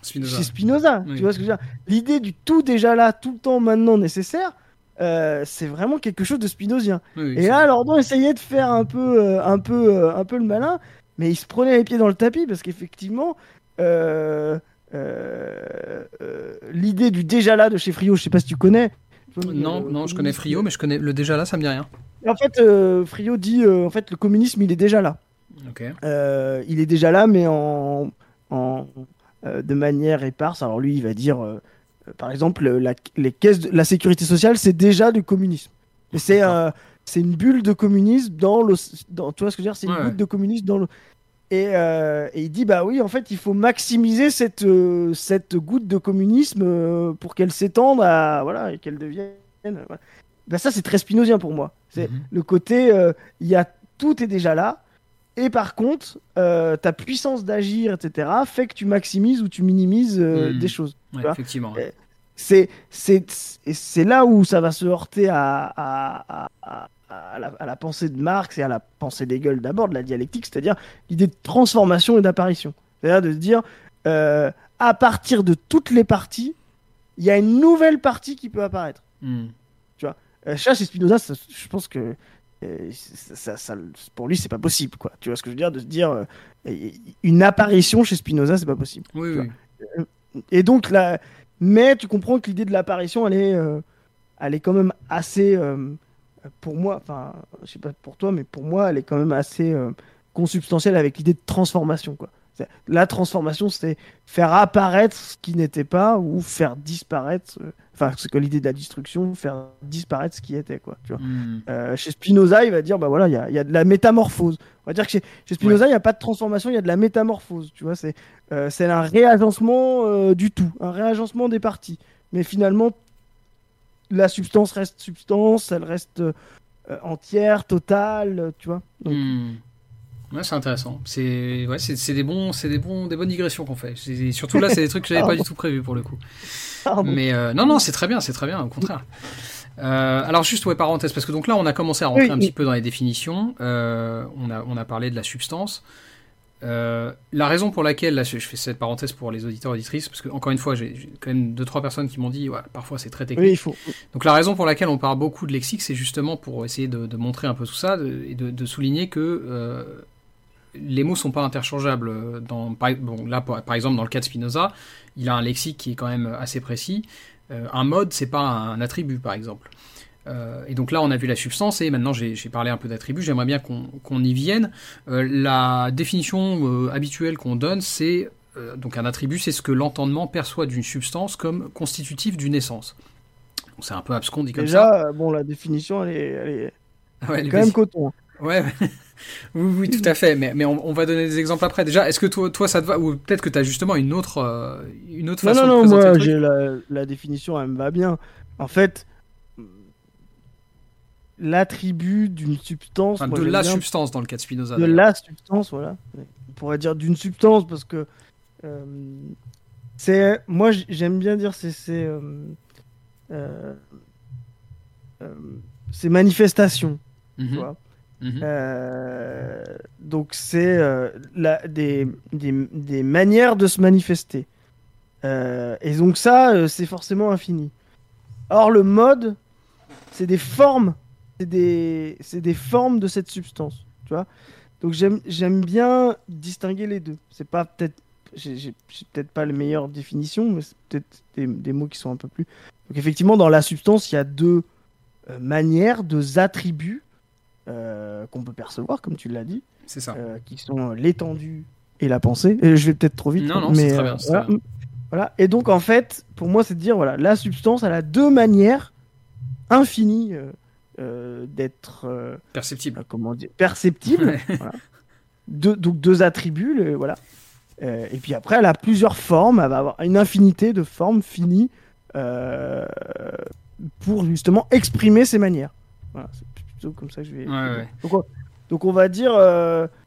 c'est Spinoza. Tu vois ce que je veux dire? L'idée du tout déjà là, tout le temps maintenant nécessaire, c'est vraiment quelque chose de spinozien. et là, Lordon essayait de faire un peu, un peu, un peu le malin, mais il se prenait les pieds dans le tapis parce qu'effectivement, euh, euh, euh, l'idée du déjà là de chez Frio, je sais pas si tu connais. Non, non, je connais Frio, mais je connais le déjà là, ça me dit rien. En fait, Frio dit en fait le communisme il est déjà là. il est déjà là, mais en, en de manière éparse. Alors lui, il va dire, par exemple, la, les caisses, de, la sécurité sociale, c'est déjà du communisme. c'est c'est une bulle de communisme dans le. Dans, tu vois ce que je veux dire C'est une bulle de communisme dans le. Euh, et, il dit bah oui, en fait, il faut maximiser cette, euh, cette goutte de communisme euh, pour qu'elle s'étende à voilà et qu'elle devienne. Bah, ça, c'est très spinozien pour moi. C'est mhm. le côté il y a tout est déjà là. Et par contre, ta puissance d'agir, etc., fait que tu maximises ou tu minimises mhm. des choses. effectivement. C'est c'est là où ça va se heurter à, à, à à la, pensée de Marx et à la pensée d'Hegel d'abord, de la dialectique, c'est-à-dire l'idée de transformation et d'apparition. C'est-à-dire de se dire, euh, à partir de toutes les parties, il y a une nouvelle partie qui peut apparaître. Hmm. Tu vois, euh, chez Spinoza, je pense que euh, ça, ça, pour lui, c'est pas possible, quoi. Tu vois ce que je veux dire? De se dire, une apparition chez Spinoza, c'est pas possible. Oui, oui. Et donc, là, mais tu comprends que l'idée de l'apparition, elle est, elle est quand même assez pour moi, enfin, je sais pas pour toi, mais pour moi, elle est quand même assez euh, consubstantielle avec l'idée de transformation. Quoi. La transformation, c'est faire apparaître ce qui n'était pas ou faire disparaître, euh, enfin, c'est que l'idée de la destruction, faire disparaître ce qui était. Quoi, tu vois. Hmm. Euh, chez Spinoza, il va dire, bah voilà, il y a, y a, de la métamorphose. On va dire que chez, chez Spinoza, il n'y a pas de transformation, il y a de la métamorphose. Tu vois, c'est c'est un réagencement du tout, un réagencement des parties. Mais finalement, la substance reste substance, elle reste euh, entière, totale, tu vois. Hmm. Ouais, c'est intéressant. C'est ouais, c'est des bons, c'est des bons, des bonnes digressions qu'on fait. Surtout là, c'est des trucs que j'avais pas du tout prévu pour le coup. Mais euh, non, non, c'est très bien, c'est très bien, au contraire. Euh, alors juste ouais parenthèse parce que donc là on a commencé à rentrer un petit peu dans les définitions. on a on a parlé de la substance. Euh, la raison pour laquelle, là, je fais cette parenthèse pour les auditeurs auditrices, parce que encore une fois, j'ai quand même deux trois personnes qui m'ont dit, ouais, parfois c'est très technique. il faut. Donc la raison pour laquelle on parle beaucoup de lexique, c'est justement pour essayer de, montrer un peu tout ça et de, souligner que euh, les mots sont pas interchangeables. Dans, bon, là, par exemple, dans le cas de Spinoza, il a un lexique qui est quand même assez précis. Euh, un mode, c'est pas un attribut, par exemple. Euh, et donc là, on a vu la substance et maintenant j'ai parlé un peu d'attributs. J'aimerais bien qu'on y vienne. Euh, la définition euh, habituelle qu'on donne, c'est donc un attribut, c'est ce que l'entendement perçoit d'une substance comme constitutif d'une essence. C'est un peu abscon dit comme ça. Déjà, bon, la définition, elle est, quand même coton. Ouais, oui, oui, tout à fait. Mais, mais on, va donner des exemples après. Déjà, est-ce que toi, toi, ça te va? Ou peut-être que tu as justement une autre, une autre façon non, non, de présenter non, moi, la, la, définition, elle me va bien. En fait, l'attribut d'une substance. de la substance dans le cas de Spinoza. De la substance, voilà. On pourrait dire d'une substance parce que euh, c'est. Moi, j'aime bien dire c'est c'est euh, euh, manifestations. Mhm. Mhm. donc c'est des, des, des, manières de se manifester. et donc ça, c'est forcément infini. Or le mode, c'est des formes des, des formes de cette substance, tu vois. Donc j'aime bien distinguer les deux. C'est pas peut-être, j'ai peut-être pas les meilleures définitions, mais c'est peut-être des, mots qui sont un peu plus. Donc effectivement, dans la substance, il y a deux euh, manières, deux attributs euh, qu'on peut percevoir, comme tu l'as dit. C'est ça. Euh, qui sont l'étendue et la pensée. Et je vais peut-être trop vite. Non, non, c'est très bien. Voilà. voilà. Et donc en fait, pour moi, c'est de dire voilà, la substance, elle a deux manières infinies euh, d'être euh, perceptible. Euh, comment dire Perceptible. donc deux attributs, voilà. et puis après, elle a plusieurs formes. Elle va avoir une infinité de formes finies pour justement exprimer ses manières. Voilà, c'est plutôt comme ça que je vais. Donc, on, va dire,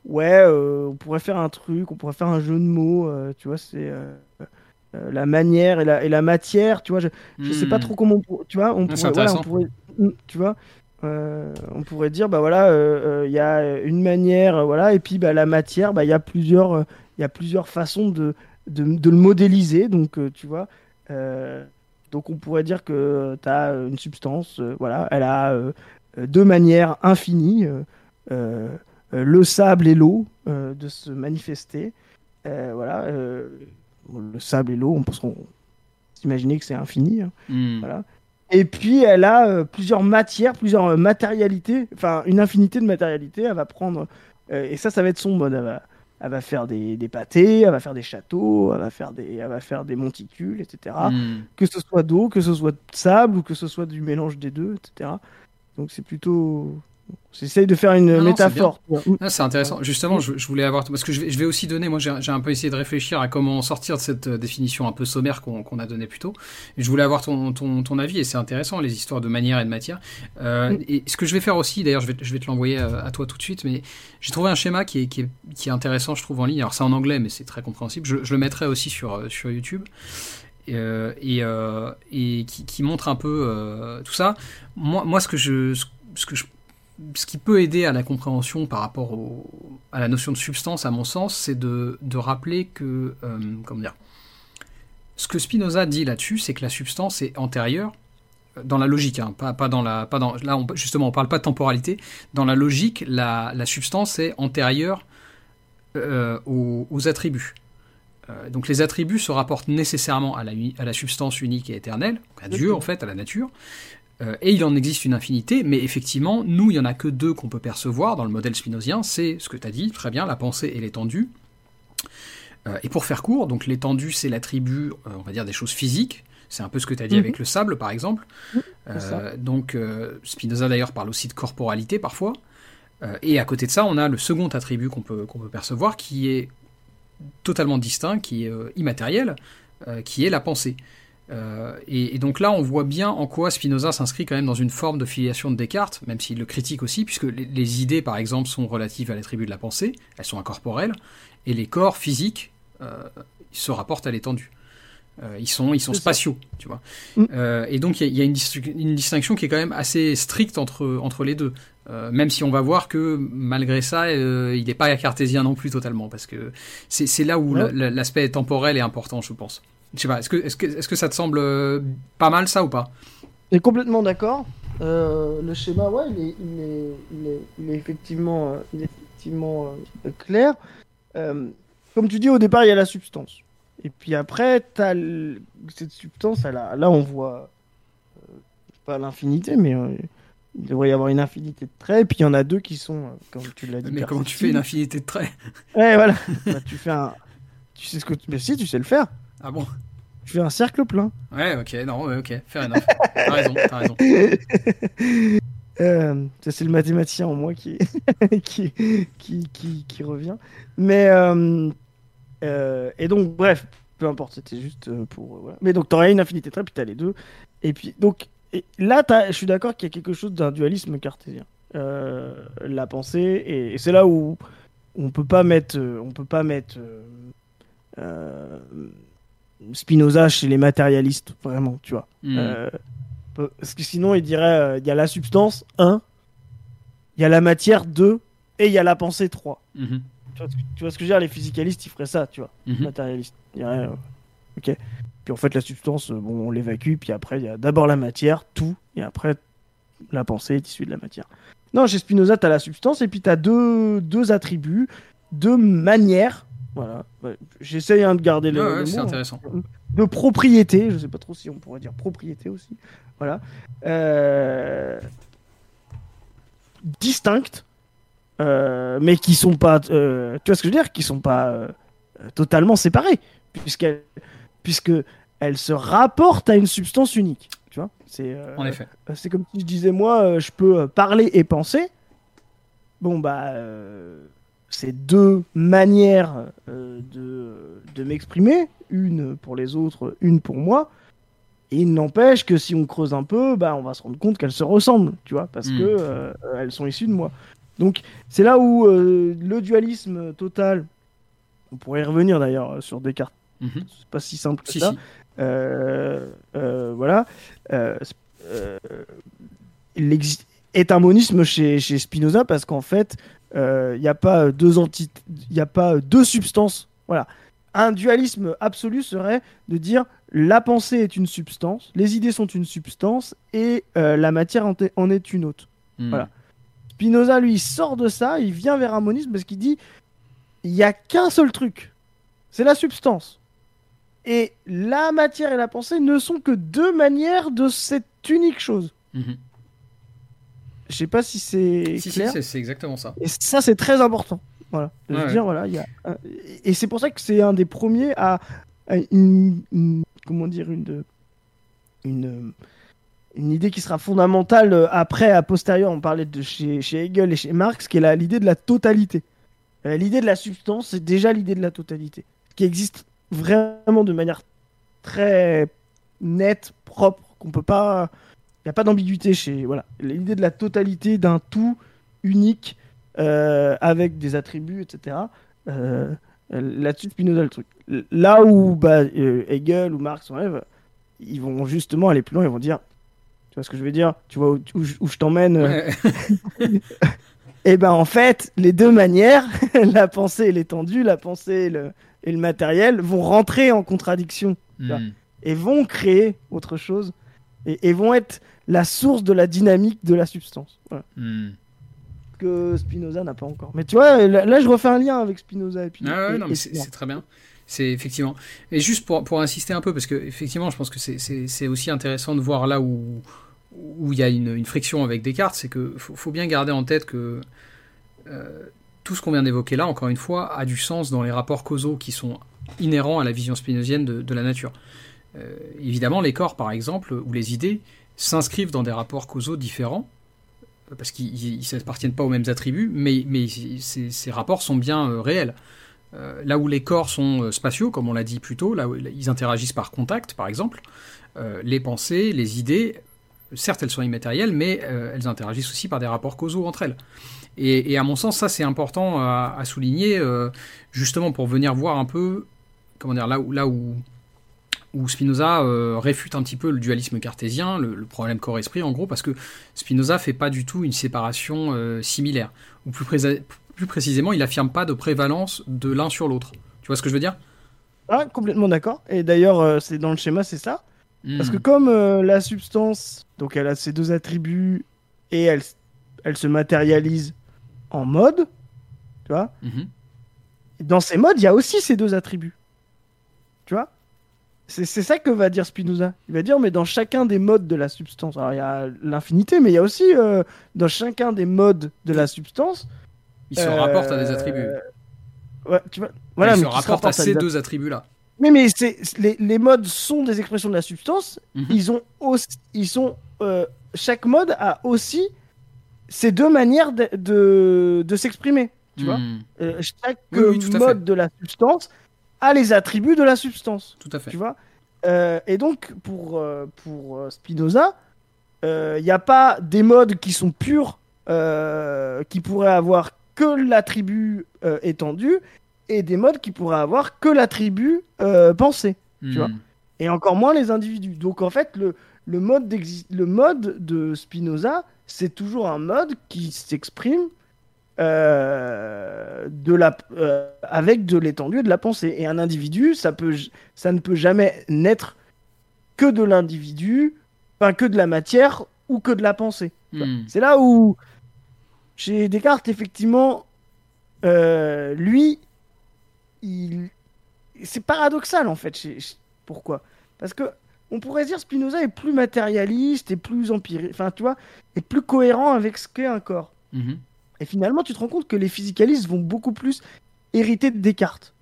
ouais, on pourrait faire un truc, on pourrait faire un jeu de mots, tu vois, c'est la manière et la, et la matière, tu vois, je, je sais pas hmm. trop comment, tu vois, on pourrait, on pourrait, tu vois, euh, on pourrait dire bah voilà il euh, euh, y a une manière voilà et puis bah, la matière bah il y a plusieurs il y a plusieurs façons de, de, le modéliser donc tu vois donc on pourrait dire que tu as une substance voilà elle a deux manières infinies le sable et l'eau de se manifester. voilà, le sable et l'eau, on peut s'imaginer que c'est infini. Hein. Hmm. Voilà. Et puis elle a plusieurs matières, plusieurs matérialités, enfin une infinité de matérialités. Elle va prendre, et ça, ça va être son mode. Elle va, elle va faire des, des, pâtés, elle va faire des châteaux, elle va faire des, elle va faire des monticules, etc. Hmm. Que ce soit d'eau, que ce soit de sable ou que ce soit du mélange des deux, etc. Donc c'est plutôt J'essaye de faire une métaphore. Ah, c'est intéressant. Justement, je, voulais avoir parce que je vais, aussi donner. Moi, j'ai un peu essayé de réfléchir à comment sortir de cette euh, définition un peu sommaire qu'on a donnée plus tôt. Et je voulais avoir ton, ton, avis et c'est intéressant les histoires de manière et de matière. Euh, mm. Et ce que je vais faire aussi, d'ailleurs, je vais, je vais te l'envoyer euh, à, toi tout de suite. Mais j'ai trouvé un schéma qui est, qui, est, qui est, intéressant, je trouve en ligne. Alors c'est en anglais, mais c'est très compréhensible. Je, le mettrai aussi sur sur YouTube. et, et qui, qui, montre un peu tout ça. Moi, moi ce que je ce que je ce qui peut aider à la compréhension par rapport à la notion de substance, à mon sens, c'est de, rappeler que, euh, comment dire, ce que Spinoza dit là-dessus, c'est que la substance est antérieure euh, dans la logique, hein, pas, dans la, pas dans, là on, justement on parle pas de temporalité. Dans la logique, la, substance est antérieure euh, aux, attributs. donc les attributs se rapportent nécessairement à la, à la substance unique et éternelle, à Dieu en fait, à la nature, euh, et il en existe une infinité, mais effectivement, nous, il n'y en a que deux qu'on peut percevoir dans le modèle spinozien, c'est ce que tu as dit, très bien, la pensée et l'étendue. Euh, et pour faire court, donc l'étendue, c'est l'attribut, euh, on va dire, des choses physiques, c'est un peu ce que tu as dit avec mhm. le sable, par exemple. donc Spinoza, d'ailleurs, parle aussi de corporalité, parfois. et à côté de ça, on a le second attribut qu'on peut, qu'on peut percevoir, qui est totalement distinct, qui est immatériel, qui est la pensée. Euh, et, donc là, on voit bien en quoi Spinoza s'inscrit quand même dans une forme de filiation de Descartes, même s'il le critique aussi, puisque les, idées, par exemple, sont relatives à l'attribut de la pensée, elles sont incorporelles, et les corps physiques euh, se rapportent à l'étendue. Euh, ils sont, ils sont spatiaux, tu vois. Mm. et donc il y, a, une, distinction qui est quand même assez stricte entre, entre les deux. même si on va voir que malgré ça, il n'est pas cartésien non plus totalement, parce que c'est là où l'aspect temporel est important, je pense. Je sais pas, est-ce que, est que, est que ça te semble euh, pas mal ça ou pas? Je suis complètement d'accord. Euh, le schéma, ouais, il est, il est, il est, il est effectivement, euh, il est effectivement clair. comme tu dis, au départ, il y a la substance. Et puis après, as cette substance, là, là on voit pas l'infinité, mais il devrait y avoir une infinité de traits. Et puis il y en a deux qui sont, comme tu l'as dit. Mais comment tu fais une infinité de traits? Ouais, voilà. Bah, tu fais un. Tu sais ce que tu. Mais si, tu sais le faire. Ah bon Je fais un cercle plein. Ouais, ok, non, ouais, ok, fair enough. t'as raison, t'as raison. Euh, c'est le mathématicien en moi qui, qui, qui, qui, revient. Mais, euh, euh, et donc, bref, peu importe, c'était juste pour. Voilà. Mais donc, t'aurais une infinité de traits, puis t'as les deux. Et puis, donc, et là, je suis d'accord qu'il y a quelque chose d'un dualisme cartésien. la pensée, et, c'est là où on peut pas mettre. on peut pas mettre Spinoza chez les matérialistes, vraiment, tu vois. Hmm. Euh, parce que sinon, il dirait euh, il y a la substance, 1, il y a la matière, 2, et il y a la pensée, 3. Mhm. Tu, vois, ce que je veux dire Les physicalistes, ils feraient ça, tu vois. Mhm. Matérialistes. Euh, ok. Puis en fait, la substance, bon, on l'évacue, puis après, il y a d'abord la matière, tout, et après, la pensée est issue de la matière. Non, chez Spinoza, tu as la substance, et puis tu as deux, deux attributs, deux manières voilà. J'essaye hein, de garder le. c'est intéressant. De propriété, je sais pas trop si on pourrait dire propriété aussi. Voilà. Euh... Distinctes, euh, mais qui sont pas. Euh, tu vois ce que je veux dire? Qui sont pas totalement séparées, puisqu'elles puisque elles se rapportent à une substance unique. Tu vois? C'est. en effet. C'est comme si je disais moi, je peux parler et penser. Bon bah c'est deux manières euh, de, de m'exprimer, une pour les autres, une pour moi. Et il n'empêche que si on creuse un peu, bah, on va se rendre compte qu'elles se ressemblent, tu vois, parce qu'elles hmm. que euh, elles sont issues de moi. Donc c'est là où euh, le dualisme total, on pourrait y revenir d'ailleurs sur Descartes, mm c'est pas si simple que ça. voilà. est un monisme chez, chez Spinoza parce qu'en fait, il euh, n'y a pas deux entités, il a pas deux substances. Voilà. Un dualisme absolu serait de dire la pensée est une substance, les idées sont une substance et euh, la matière en, est une autre. Hmm. Voilà. Spinoza, lui, sort de ça, il vient vers un monisme parce qu'il dit il n'y a qu'un seul truc, c'est la substance. Et la matière et la pensée ne sont que deux manières de cette unique chose. Mhm. Je sais pas si c'est Si, clair. c'est- c'est exactement ça. et ça, c'est très important. Voilà. De Ouais, se ouais. dire, voilà, il y a. un- Et c'est pour ça que c'est un des premiers à, à une, une- Comment dire Une. Une. Une idée qui sera fondamentale euh, après, à posteriori, on parlait de chez, chez Hegel et chez Marx, qui est l'idée de la totalité. Euh, L'idée de la substance, c'est déjà l'idée de la totalité, qui existe vraiment de manière très nette, propre, qu'on peut pas. Il n'y a pas d'ambiguïté chez. Voilà. L'idée de la totalité d'un tout unique, euh, avec des attributs, etc. Euh, Là-dessus, Spinoza, le truc. Là où bah, euh, Hegel ou Marx rêve, ils vont justement aller plus loin, ils vont dire. Tu vois ce que je veux dire Tu vois où, où je- où je t'emmène Ouais. et ben en fait, les deux manières, la pensée et l'étendue, la pensée et le, et le matériel, vont rentrer en contradiction Mhm. et vont créer autre chose et, et vont être la source de la dynamique de la substance. Voilà. Mhm. Que Spinoza n'a pas encore. Mais tu vois, là, là, je refais un lien avec Spinoza et puis. Ah ouais, c'est très bien. C'est effectivement. Et juste pour, pour insister un peu, parce que effectivement, je pense que c'est- aussi intéressant de voir là où où il y a une, une friction avec Descartes, c'est que faut, faut bien garder en tête que euh, tout ce qu'on vient d'évoquer là, encore une fois, a du sens dans les rapports causaux qui sont inhérents à la vision spinozienne de, de la nature. Euh, évidemment, les corps, par exemple, ou les idées, s'inscrivent dans des rapports causaux différents, parce qu'ils ne s'appartiennent pas aux mêmes attributs, mais, ces, rapports sont bien euh, réels. Euh, là où les corps sont spatiaux, comme on l'a dit plus tôt, là où ils interagissent par contact, par exemple, les pensées, les idées, certes elles sont immatérielles, mais elles interagissent aussi par des rapports causaux entre elles. Et, à mon sens, ça c'est important à, à souligner, justement pour venir voir un peu, comment dire, là où, là où, où Spinoza euh, réfute un petit peu le dualisme cartésien, le, le problème corps-esprit en gros, parce que Spinoza fait pas du tout une séparation euh, similaire, ou plus, précisément, il affirme pas de prévalence de l'un sur l'autre. Tu vois ce que je veux dire? Ah, complètement d'accord. Et d'ailleurs, euh, c'est dans le schéma, c'est ça? Parce que Hmm. comme la substance, donc elle a ses deux attributs et elle, elle se matérialise en mode, tu vois? Mhm. Dans ces modes, il y a aussi ces deux attributs. Tu vois? C'est ça que va dire Spinoza. Il va dire, mais dans chacun des modes de la substance, alors il y a l'infinité, mais il y a aussi euh, dans chacun des modes de la substance. Il se euh, rapporte à des attributs. Ouais, tu vois Voilà, il mais se qui rapporte à ces deux attributs-là. Mais, mais les, les modes sont des expressions de la substance. Mhm. Ils ont aussi, ils sont, euh, chaque mode a aussi ses deux manières de, de, de s'exprimer. Tu vois. Euh, Chaque Oui, oui, mode de la substance a les attributs de la substance. Tout à fait. Tu vois Euh, Et donc, pour, euh, pour euh, Spinoza, il n'y a pas des modes qui sont purs, qui pourraient avoir que l'attribut étendu, et des modes qui pourraient avoir que l'attribut pensé Hmm. vois. et encore moins les individus. Donc en fait, le, le, mode, le mode de Spinoza, c'est toujours un mode qui s'exprime euh, de la, euh, avec de l'étendue et de la pensée. Et un individu, ça, peut, ça ne peut jamais naître que de l'individu, enfin que de la matière ou que de la pensée. Hmm. C'est là où, chez Descartes, effectivement, euh, lui, il... c'est paradoxal en fait. chez- Pourquoi? Parce que on pourrait dire Spinoza est plus matérialiste et plus empirique, enfin tu vois, est plus cohérent avec ce qu'est un corps. Mhm. Et finalement, tu te rends compte que les physicalistes vont beaucoup plus hériter de Descartes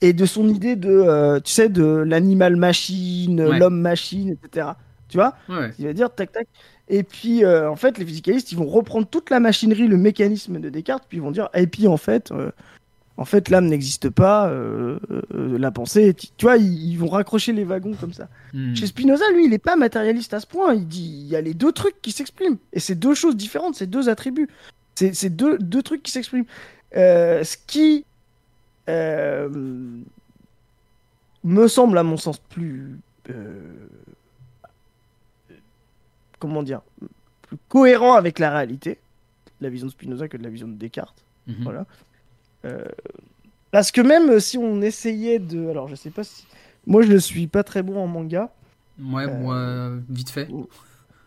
et de son idée de, euh, tu sais, de l'animal-machine, Ouais. l'homme-machine, etc. Tu vois? Ouais. il va dire tac tac. Et puis euh, en fait, les physicalistes, ils vont reprendre toute la machinerie, le mécanisme de Descartes, puis ils vont dire et puis en fait, euh, en fait, l'âme n'existe pas, euh, euh, la pensée, tu vois, ils, ils vont raccrocher les wagons comme ça. Hmm. Chez Spinoza, lui, il est pas matérialiste à ce point. Il dit il y a les deux trucs qui s'expriment et c'est deux choses différentes, c'est deux attributs, c'est deux deux trucs qui s'expriment. Euh, ce qui euh, me semble, à mon sens, plus euh, comment dire, plus cohérent avec la réalité, la vision de Spinoza que de la vision de Descartes. Mhm. Voilà. Parce que même si on essayait de, alors je sais pas si, moi je ne suis pas très bon en manga. Ouais, moi, vite fait.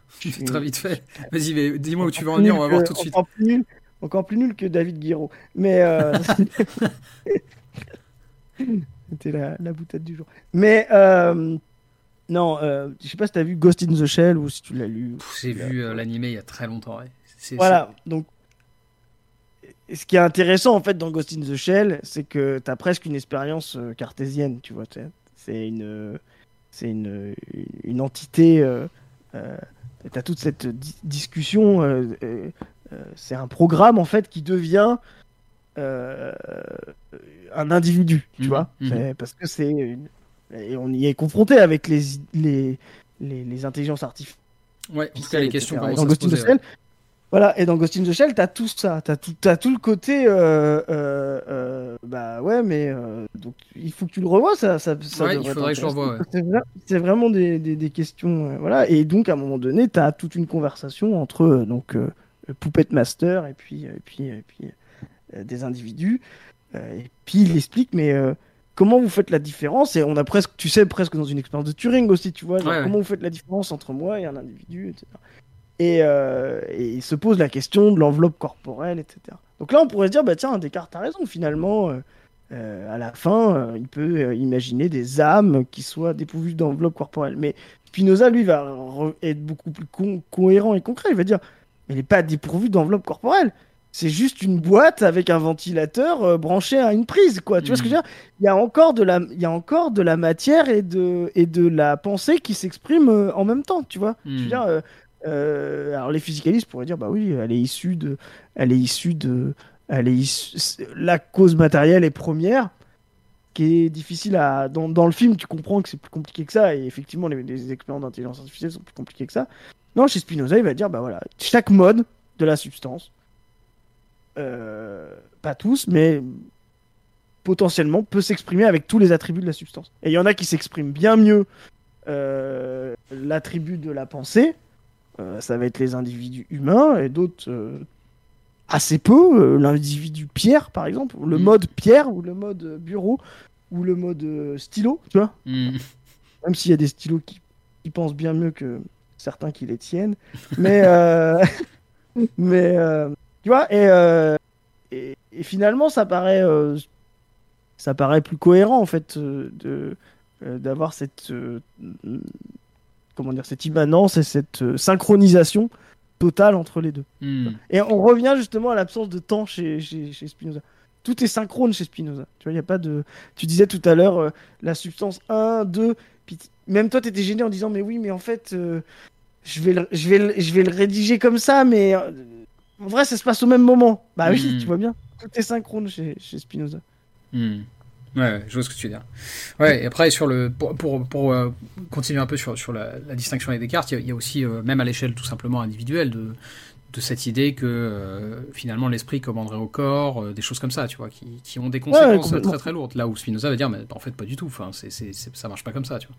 Très vite fait. Vas-y, dis-moi où tu veux en venir, on va voir tout de suite. Encore plus nul, encore plus nul que David Guiraud. Mais. Euh... C'était la, la boutade du jour. Mais. Euh... Non, euh, je sais pas si tu as vu Ghost in the Shell ou si tu l'as lu. J'ai vu euh, l'animé il y a très longtemps. Voilà, donc ce qui est intéressant en fait dans Ghost in the Shell, c'est que tu as presque une expérience euh, cartésienne, tu vois. C'est une, c'est une, une entité. Euh, euh, tu as toute cette discussion. Euh, c'est un programme en fait qui devient un individu, tu mmh, vois. Mmh. Parce que c'est. Et on y est confronté avec les, les, les, les intelligences artificielles. Ouais, les questions à se poser. Voilà, et dans Ghost in the Shell, t'as tout ça, t'as tout, as tout le côté, euh, euh, euh, bah ouais, mais euh, donc il faut que tu le revoies, ça, ça, ça ouais, il faudrait que je le revoie. Ouais. C'est vraiment des, des, des questions, euh, voilà, et donc à un moment donné, t'as toute une conversation entre euh, donc Poupette Master et puis et puis et puis des individus, et puis il explique, mais comment vous faites la différence Et on a presque, tu sais, presque dans une expérience de Turing aussi, tu vois, genre, ouais, comment vous faites la différence entre moi et un individu, etc. Euh, et, il se pose la question de l'enveloppe corporelle, etc. Donc là, on pourrait se dire, bah tiens, Descartes a raison, finalement. Euh, euh, à la fin, il peut imaginer des âmes qui soient dépourvues d'enveloppe corporelle. Mais Spinoza, lui, va être beaucoup plus cohérent et concret. Il va dire, mais il n'est pas dépourvu d'enveloppe corporelle. C'est juste une boîte avec un ventilateur branché à une prise, quoi. Tu vois ce que je veux dire? Il y a encore de la, il y a encore de la matière et de et de la pensée qui s'expriment en même temps, tu vois? Je veux dire, euh, alors les physicalistes pourraient dire bah oui, elle est issue de, elle est issue de, elle est la cause matérielle est première, qui est difficile à dans, dans le film tu comprends que c'est plus compliqué que ça et effectivement les, expériences d'intelligence artificielle sont plus compliquées que ça. Non, chez Spinoza il va dire bah voilà chaque mode de la substance, euh, pas tous mais potentiellement peut s'exprimer avec tous les attributs de la substance. Et il y en a qui s'expriment bien mieux euh, l'attribut de la pensée euh, ça va être les individus humains et d'autres euh, assez peu. Euh, l'individu pierre, par exemple, le mm. mode pierre ou le mode bureau ou le mode stylo, tu vois. Mm. Même s'il y a des stylos qui, qui, pensent bien mieux que certains qui les tiennent. Mais, mais tu vois, et, et, et, finalement, ça paraît, ça paraît plus cohérent en fait de d'avoir cette comment dire, cette immanence et cette euh, synchronisation totale entre les deux. Hmm. Et on revient justement à l'absence de temps chez, chez, Spinoza. Tout est synchrone chez Spinoza. Tu vois, il y a pas de. Tu disais tout à l'heure euh, la substance 1, 2. Puis même toi, tu étais gêné en disant mais oui, mais en fait, euh, je vais le, je vais le, je vais le rédiger comme ça, mais en vrai, ça se passe au même moment. Bah oui, hmm. tu vois bien. Tout est synchrone chez, chez Spinoza. Hmm. Ouais, je vois ce que tu veux dire. Ouais, et après, sur le, pour, pour, pour euh, continuer un peu sur, sur la, la, distinction avec Descartes, il y, y, a aussi, euh, même à l'échelle tout simplement individuelle, de, de cette idée que euh, finalement l'esprit commanderait au corps, euh, des choses comme ça, tu vois, qui, qui ont des conséquences ouais, très très lourdes. Là où Spinoza va dire, mais en fait, pas du tout, enfin, c'est, c'est, ça marche pas comme ça, tu vois.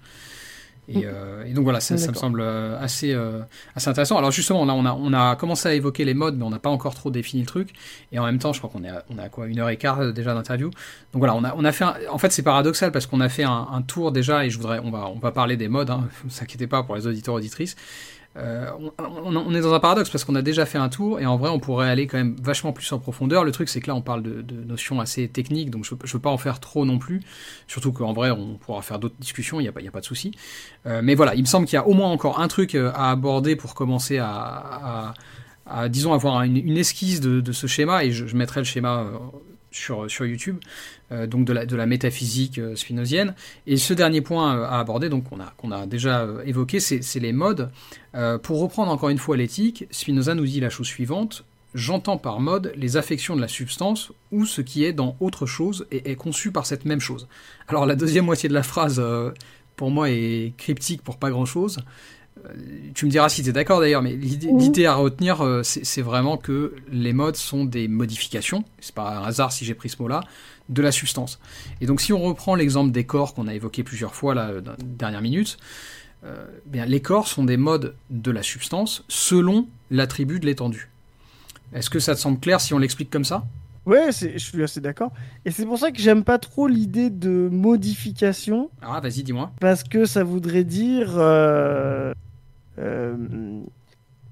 Et, euh, et, donc voilà, ça, ça me semble euh, assez, euh, assez intéressant. Alors justement, là, on a, on a commencé à évoquer les modes, mais on n'a pas encore trop défini le truc. Et en même temps, je crois qu'on est à, on est à quoi Une heure et quart euh, déjà d'interview. Donc voilà, on a, on a fait. Un, en fait, c'est paradoxal parce qu'on a fait un, un, tour déjà, et je voudrais, on va, on va parler des modes. Hein, ne vous inquiétez pas pour les auditeurs auditrices. Euh, on, est dans un paradoxe parce qu'on a déjà fait un tour et en vrai on pourrait aller quand même vachement plus en profondeur. Le truc c'est que là on parle de, notions assez techniques donc je, je veux pas en faire trop non plus. Surtout qu'en vrai on pourra faire d'autres discussions, il n'y a, pas, y a pas de souci. Euh, mais voilà, il me semble qu'il y a au moins encore un truc euh, à aborder pour commencer à, disons avoir une, esquisse de, ce schéma et je, mettrai le schéma sur, sur YouTube, euh, donc de la, de la métaphysique euh, spinozienne. Et ce dernier point euh, à aborder, donc qu'on a, qu'on a déjà euh, évoqué, c'est les modes. Pour reprendre encore une fois l'éthique, Spinoza nous dit la chose suivante J'entends par mode les affections de la substance ou ce qui est dans autre chose et est conçu par cette même chose. Alors la deuxième moitié de la phrase, pour moi, est cryptique pour pas grand-chose. Tu me diras si tu es d'accord d'ailleurs, mais l'idée à retenir, euh, c'est vraiment que les modes sont des modifications, c'est pas un hasard si j'ai pris ce mot-là, de la substance. Et donc si on reprend l'exemple des corps qu'on a évoqué plusieurs fois là, dans les dernières minutes, euh, bien, les corps sont des modes de la substance selon l'attribut de l'étendue. Est-ce que ça te semble clair si on l'explique comme ça? Ouais, je suis assez d'accord. Et c'est pour ça que j'aime pas trop l'idée de modification. Ah, vas-y, dis-moi. Parce que ça voudrait dire. Euh,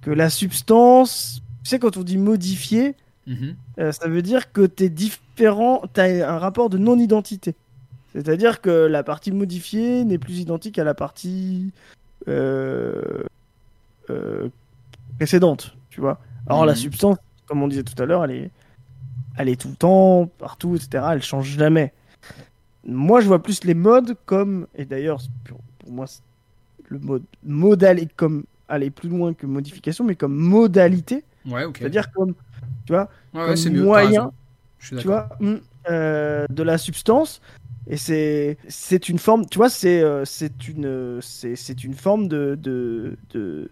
que la substance, tu sais, quand on dit modifier, euh, ça veut dire que tu es différent, tu as un rapport de non-identité. C'est-à-dire que la partie modifiée n'est plus identique à la partie euh, euh, précédente, tu vois. Alors la Mhm. substance, comme on disait tout à l'heure, elle est, elle est tout le temps, partout, etc. Elle change jamais. Moi, je vois plus les modes comme, et d'ailleurs, pour, pour moi, c'est le mode modal est comme aller plus loin que modification, mais comme modalité, Ouais, ok. c'est-à-dire comme, tu vois, Ouais, comme mieux. moyen, tu vois, mm, euh, de la substance. Et c'est c'est une forme, tu vois, c'est euh, c'est une c'est c'est une forme de, de de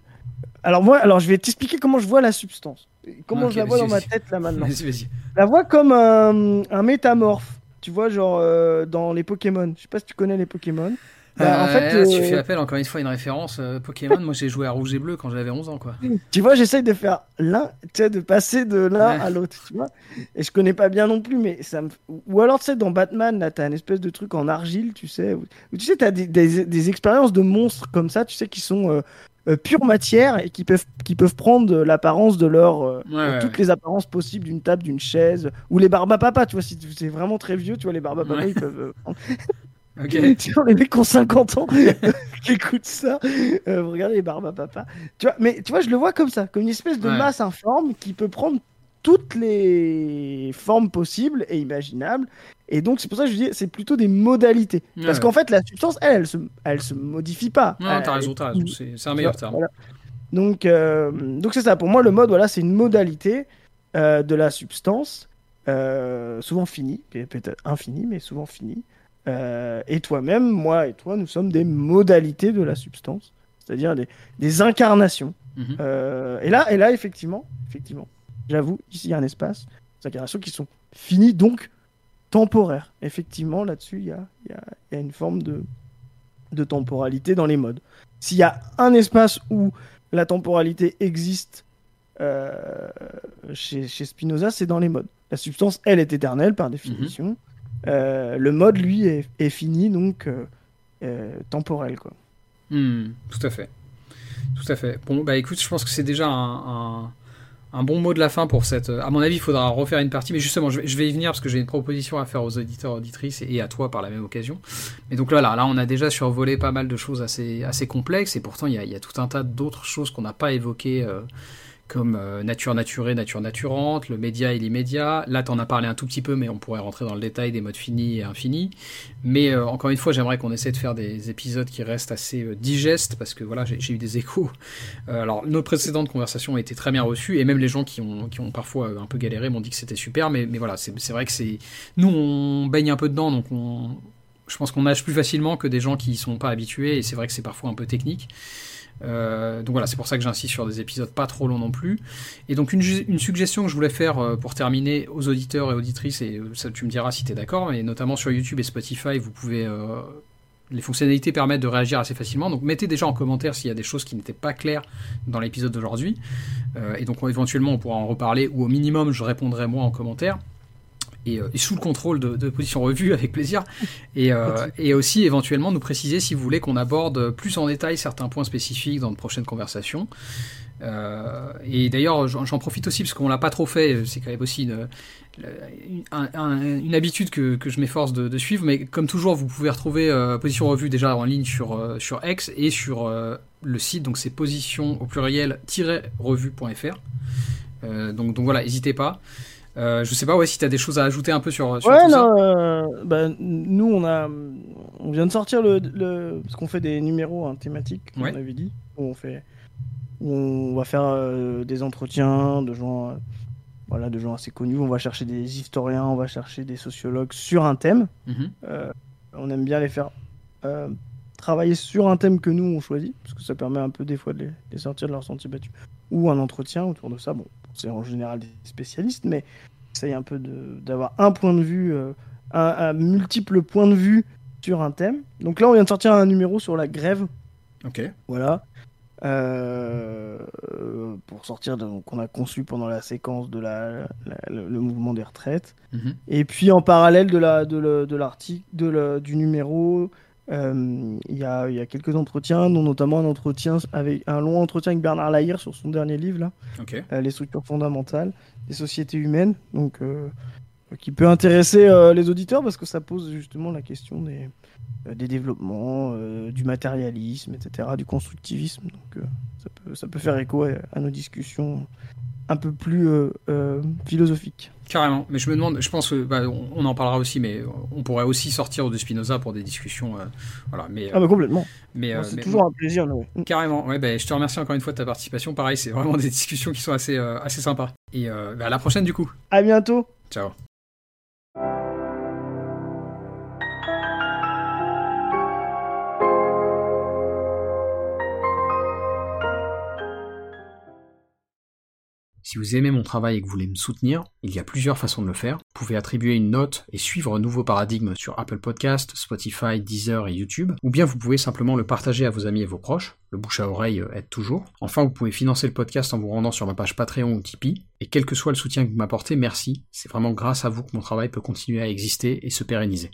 alors moi alors je vais t'expliquer comment je vois la substance. Comment je la vois dans ma tête là maintenant. Vas-y, vas-y. Je la vois comme un, un métamorphe. Tu vois genre euh, dans les Pokémon. Je sais pas si tu connais les Pokémon. Bah, en fait, Euh, tu euh, fais appel encore une fois à une référence euh, Pokémon. Moi, j'ai joué à Rouge et Bleu quand j'avais 11 ans, quoi. Tu vois, j'essaye de faire l'un, tu sais, de passer de l'un Ouais. à l'autre, tu vois. Et je connais pas bien non plus, mais ça me. Ou alors, tu sais, dans Batman, là, t'as une espèce de truc en argile, tu sais. Où, où tu sais, t'as des, des, des expériences de monstres comme ça, tu sais, qui sont euh, euh, pure matière et qui peuvent, qui peuvent prendre l'apparence de leur. euh, Ouais, ouais, toutes les apparences possibles d'une table, d'une chaise. Ou les barbapapa, tu vois, si c'est vraiment très vieux, tu vois, les barbapapa, Ouais. ils peuvent. tu vois, les mecs qui ont 50 ans qui écoutent ça, euh, vous regardez les barbes à papa. Tu vois, mais tu vois, je le vois comme ça, comme une espèce de Ouais. masse informe qui peut prendre toutes les formes possibles et imaginables. Et donc, c'est pour ça que je dis, c'est plutôt des modalités. Ouais, Parce ouais. qu'en fait, la substance, elle, elle se, elle se modifie pas. Non, t'as raison, t'as raison. C'est un meilleur terme. voilà. Donc, euh, donc c'est ça. Pour moi, le mode, voilà, c'est une modalité euh, de la substance, euh, souvent finie, peut- peut-être infinie, mais souvent finie. Euh, et toi-même, moi et toi, nous sommes des modalités de la substance, c'est-à-dire des, des incarnations. Mhm. Euh, et là, et là, effectivement, effectivement, j'avoue, ici il y a un espace, des incarnations qui sont finies, donc temporaires. Effectivement, là-dessus, il y a, il y, a, il y a une forme de, de temporalité dans les modes. S'il y a un espace où la temporalité existe euh, chez, chez Spinoza, c'est dans les modes. La substance, elle, est éternelle par définition. Euh, le mode, lui, est, fini, donc euh, euh, temporel. Quoi. Hmm, tout à fait. Tout à fait. Bon, bah écoute, je pense que c'est déjà un, bon mot de la fin pour cette. À mon avis, il faudra refaire une partie, mais justement, je vais, y venir parce que j'ai une proposition à faire aux auditeurs, auditrices et, à toi par la même occasion. Mais donc là, là, on a déjà survolé pas mal de choses assez, complexes et pourtant, il y a, tout un tas d'autres choses qu'on n'a pas évoquées. Comme euh, nature naturée, nature naturante, le média et l'immédiat. Là, tu en as parlé un tout petit peu, mais on pourrait rentrer dans le détail des modes finis et infinis. Mais euh, encore une fois, j'aimerais qu'on essaie de faire des épisodes qui restent assez euh, digestes, parce que voilà, j'ai eu des échos. Alors, nos précédentes conversations ont été très bien reçues, et même les gens qui ont, qui ont parfois un peu galéré m'ont dit que c'était super, mais, mais voilà, c'est vrai que c'est... Nous, on baigne un peu dedans, donc on... Je pense qu'on nage plus facilement que des gens qui sont pas habitués, et c'est vrai que c'est parfois un peu technique. Euh, donc voilà, c'est pour ça que j'insiste sur des épisodes pas trop longs non plus. Et donc une, suggestion que je voulais faire euh, pour terminer aux auditeurs et auditrices, et euh, tu me diras si tu es d'accord, mais notamment sur YouTube et Spotify, vous pouvez... les fonctionnalités permettent de réagir assez facilement, donc mettez déjà en commentaire s'il y a des choses qui n'étaient pas claires dans l'épisode d'aujourd'hui. Et donc on- éventuellement on pourra en reparler, ou au minimum je répondrai moi en commentaire. Et, euh, et sous le contrôle de, de Position Revue, avec plaisir. Et, euh, et aussi éventuellement nous préciser si vous voulez qu'on aborde plus en détail certains points spécifiques dans de prochaines conversations. Euh, et d'ailleurs, j'en profite aussi parce qu'on l'a pas trop fait. C'est quand même aussi une, une, un- un- une habitude que, que je m'efforce de, de suivre. Mais comme toujours, vous pouvez retrouver euh, Position Revue déjà en ligne sur, sur X et sur le site. Donc c'est position au pluriel revue.fr. Donc, donc voilà, n'hésitez pas. Euh, je sais pas ouais, si tu as des choses à ajouter un peu sur, sur Ouais, tout ça. non, euh, bah, nous, on a, on vient de sortir le, le parce qu'on fait des numéros hein, thématiques, comme Ouais. on avait dit, où on fait, où on va faire euh, des entretiens de gens, voilà, de gens assez connus. On va chercher des historiens, on va chercher des sociologues sur un thème. Mhm. On aime bien les faire travailler sur un thème que nous on choisit, parce que ça permet un peu des fois de les, de les sortir de leur sentier battu. Ou un entretien autour de ça. Bon, c'est en général des spécialistes, mais essaye un peu d'avoir un point de vue, euh, un, un multiple point de vue sur un thème. Donc là, on vient de sortir un numéro sur la grève. Ok. Voilà. Euh, pour sortir qu'on a conçu pendant la séquence de la, la- le, le mouvement des retraites. Mhm. Et puis en parallèle de la de le- de l'article de du numéro, il y, a, y, a, quelques entretiens, dont notamment un entretien avec un long entretien avec Bernard Lahire sur son dernier livre là, les structures fondamentales des sociétés humaines. Donc qui peut intéresser euh, les auditeurs parce que ça pose justement la question des, euh, des développements, euh, du matérialisme, etc., du constructivisme. Donc ça, peut, ça peut faire écho à, nos discussions un peu plus philosophiques. Carrément, mais je me demande, je pense que bah, on, en parlera aussi, mais on pourrait aussi sortir de Spinoza pour des discussions, voilà. Mais ah bah complètement. Mais c'est toujours un plaisir. Carrément, ouais. Bah, je te remercie encore une fois de ta participation. Pareil, c'est vraiment des discussions qui sont assez assez sympas. Et bah, à la prochaine du coup. À bientôt. Ciao. Si vous aimez mon travail et que vous voulez me soutenir, il y a plusieurs façons de le faire. Vous pouvez attribuer une note et suivre un nouveau paradigme sur Apple Podcast, Spotify, Deezer et YouTube, ou bien vous pouvez simplement le partager à vos amis et vos proches. Le bouche à oreille euh, aide toujours. Enfin, vous pouvez financer le podcast en vous rendant sur ma page Patreon ou Tipeee. Et quel que soit le soutien que vous m'apportez, merci. C'est vraiment grâce à vous que mon travail peut continuer à exister et se pérenniser.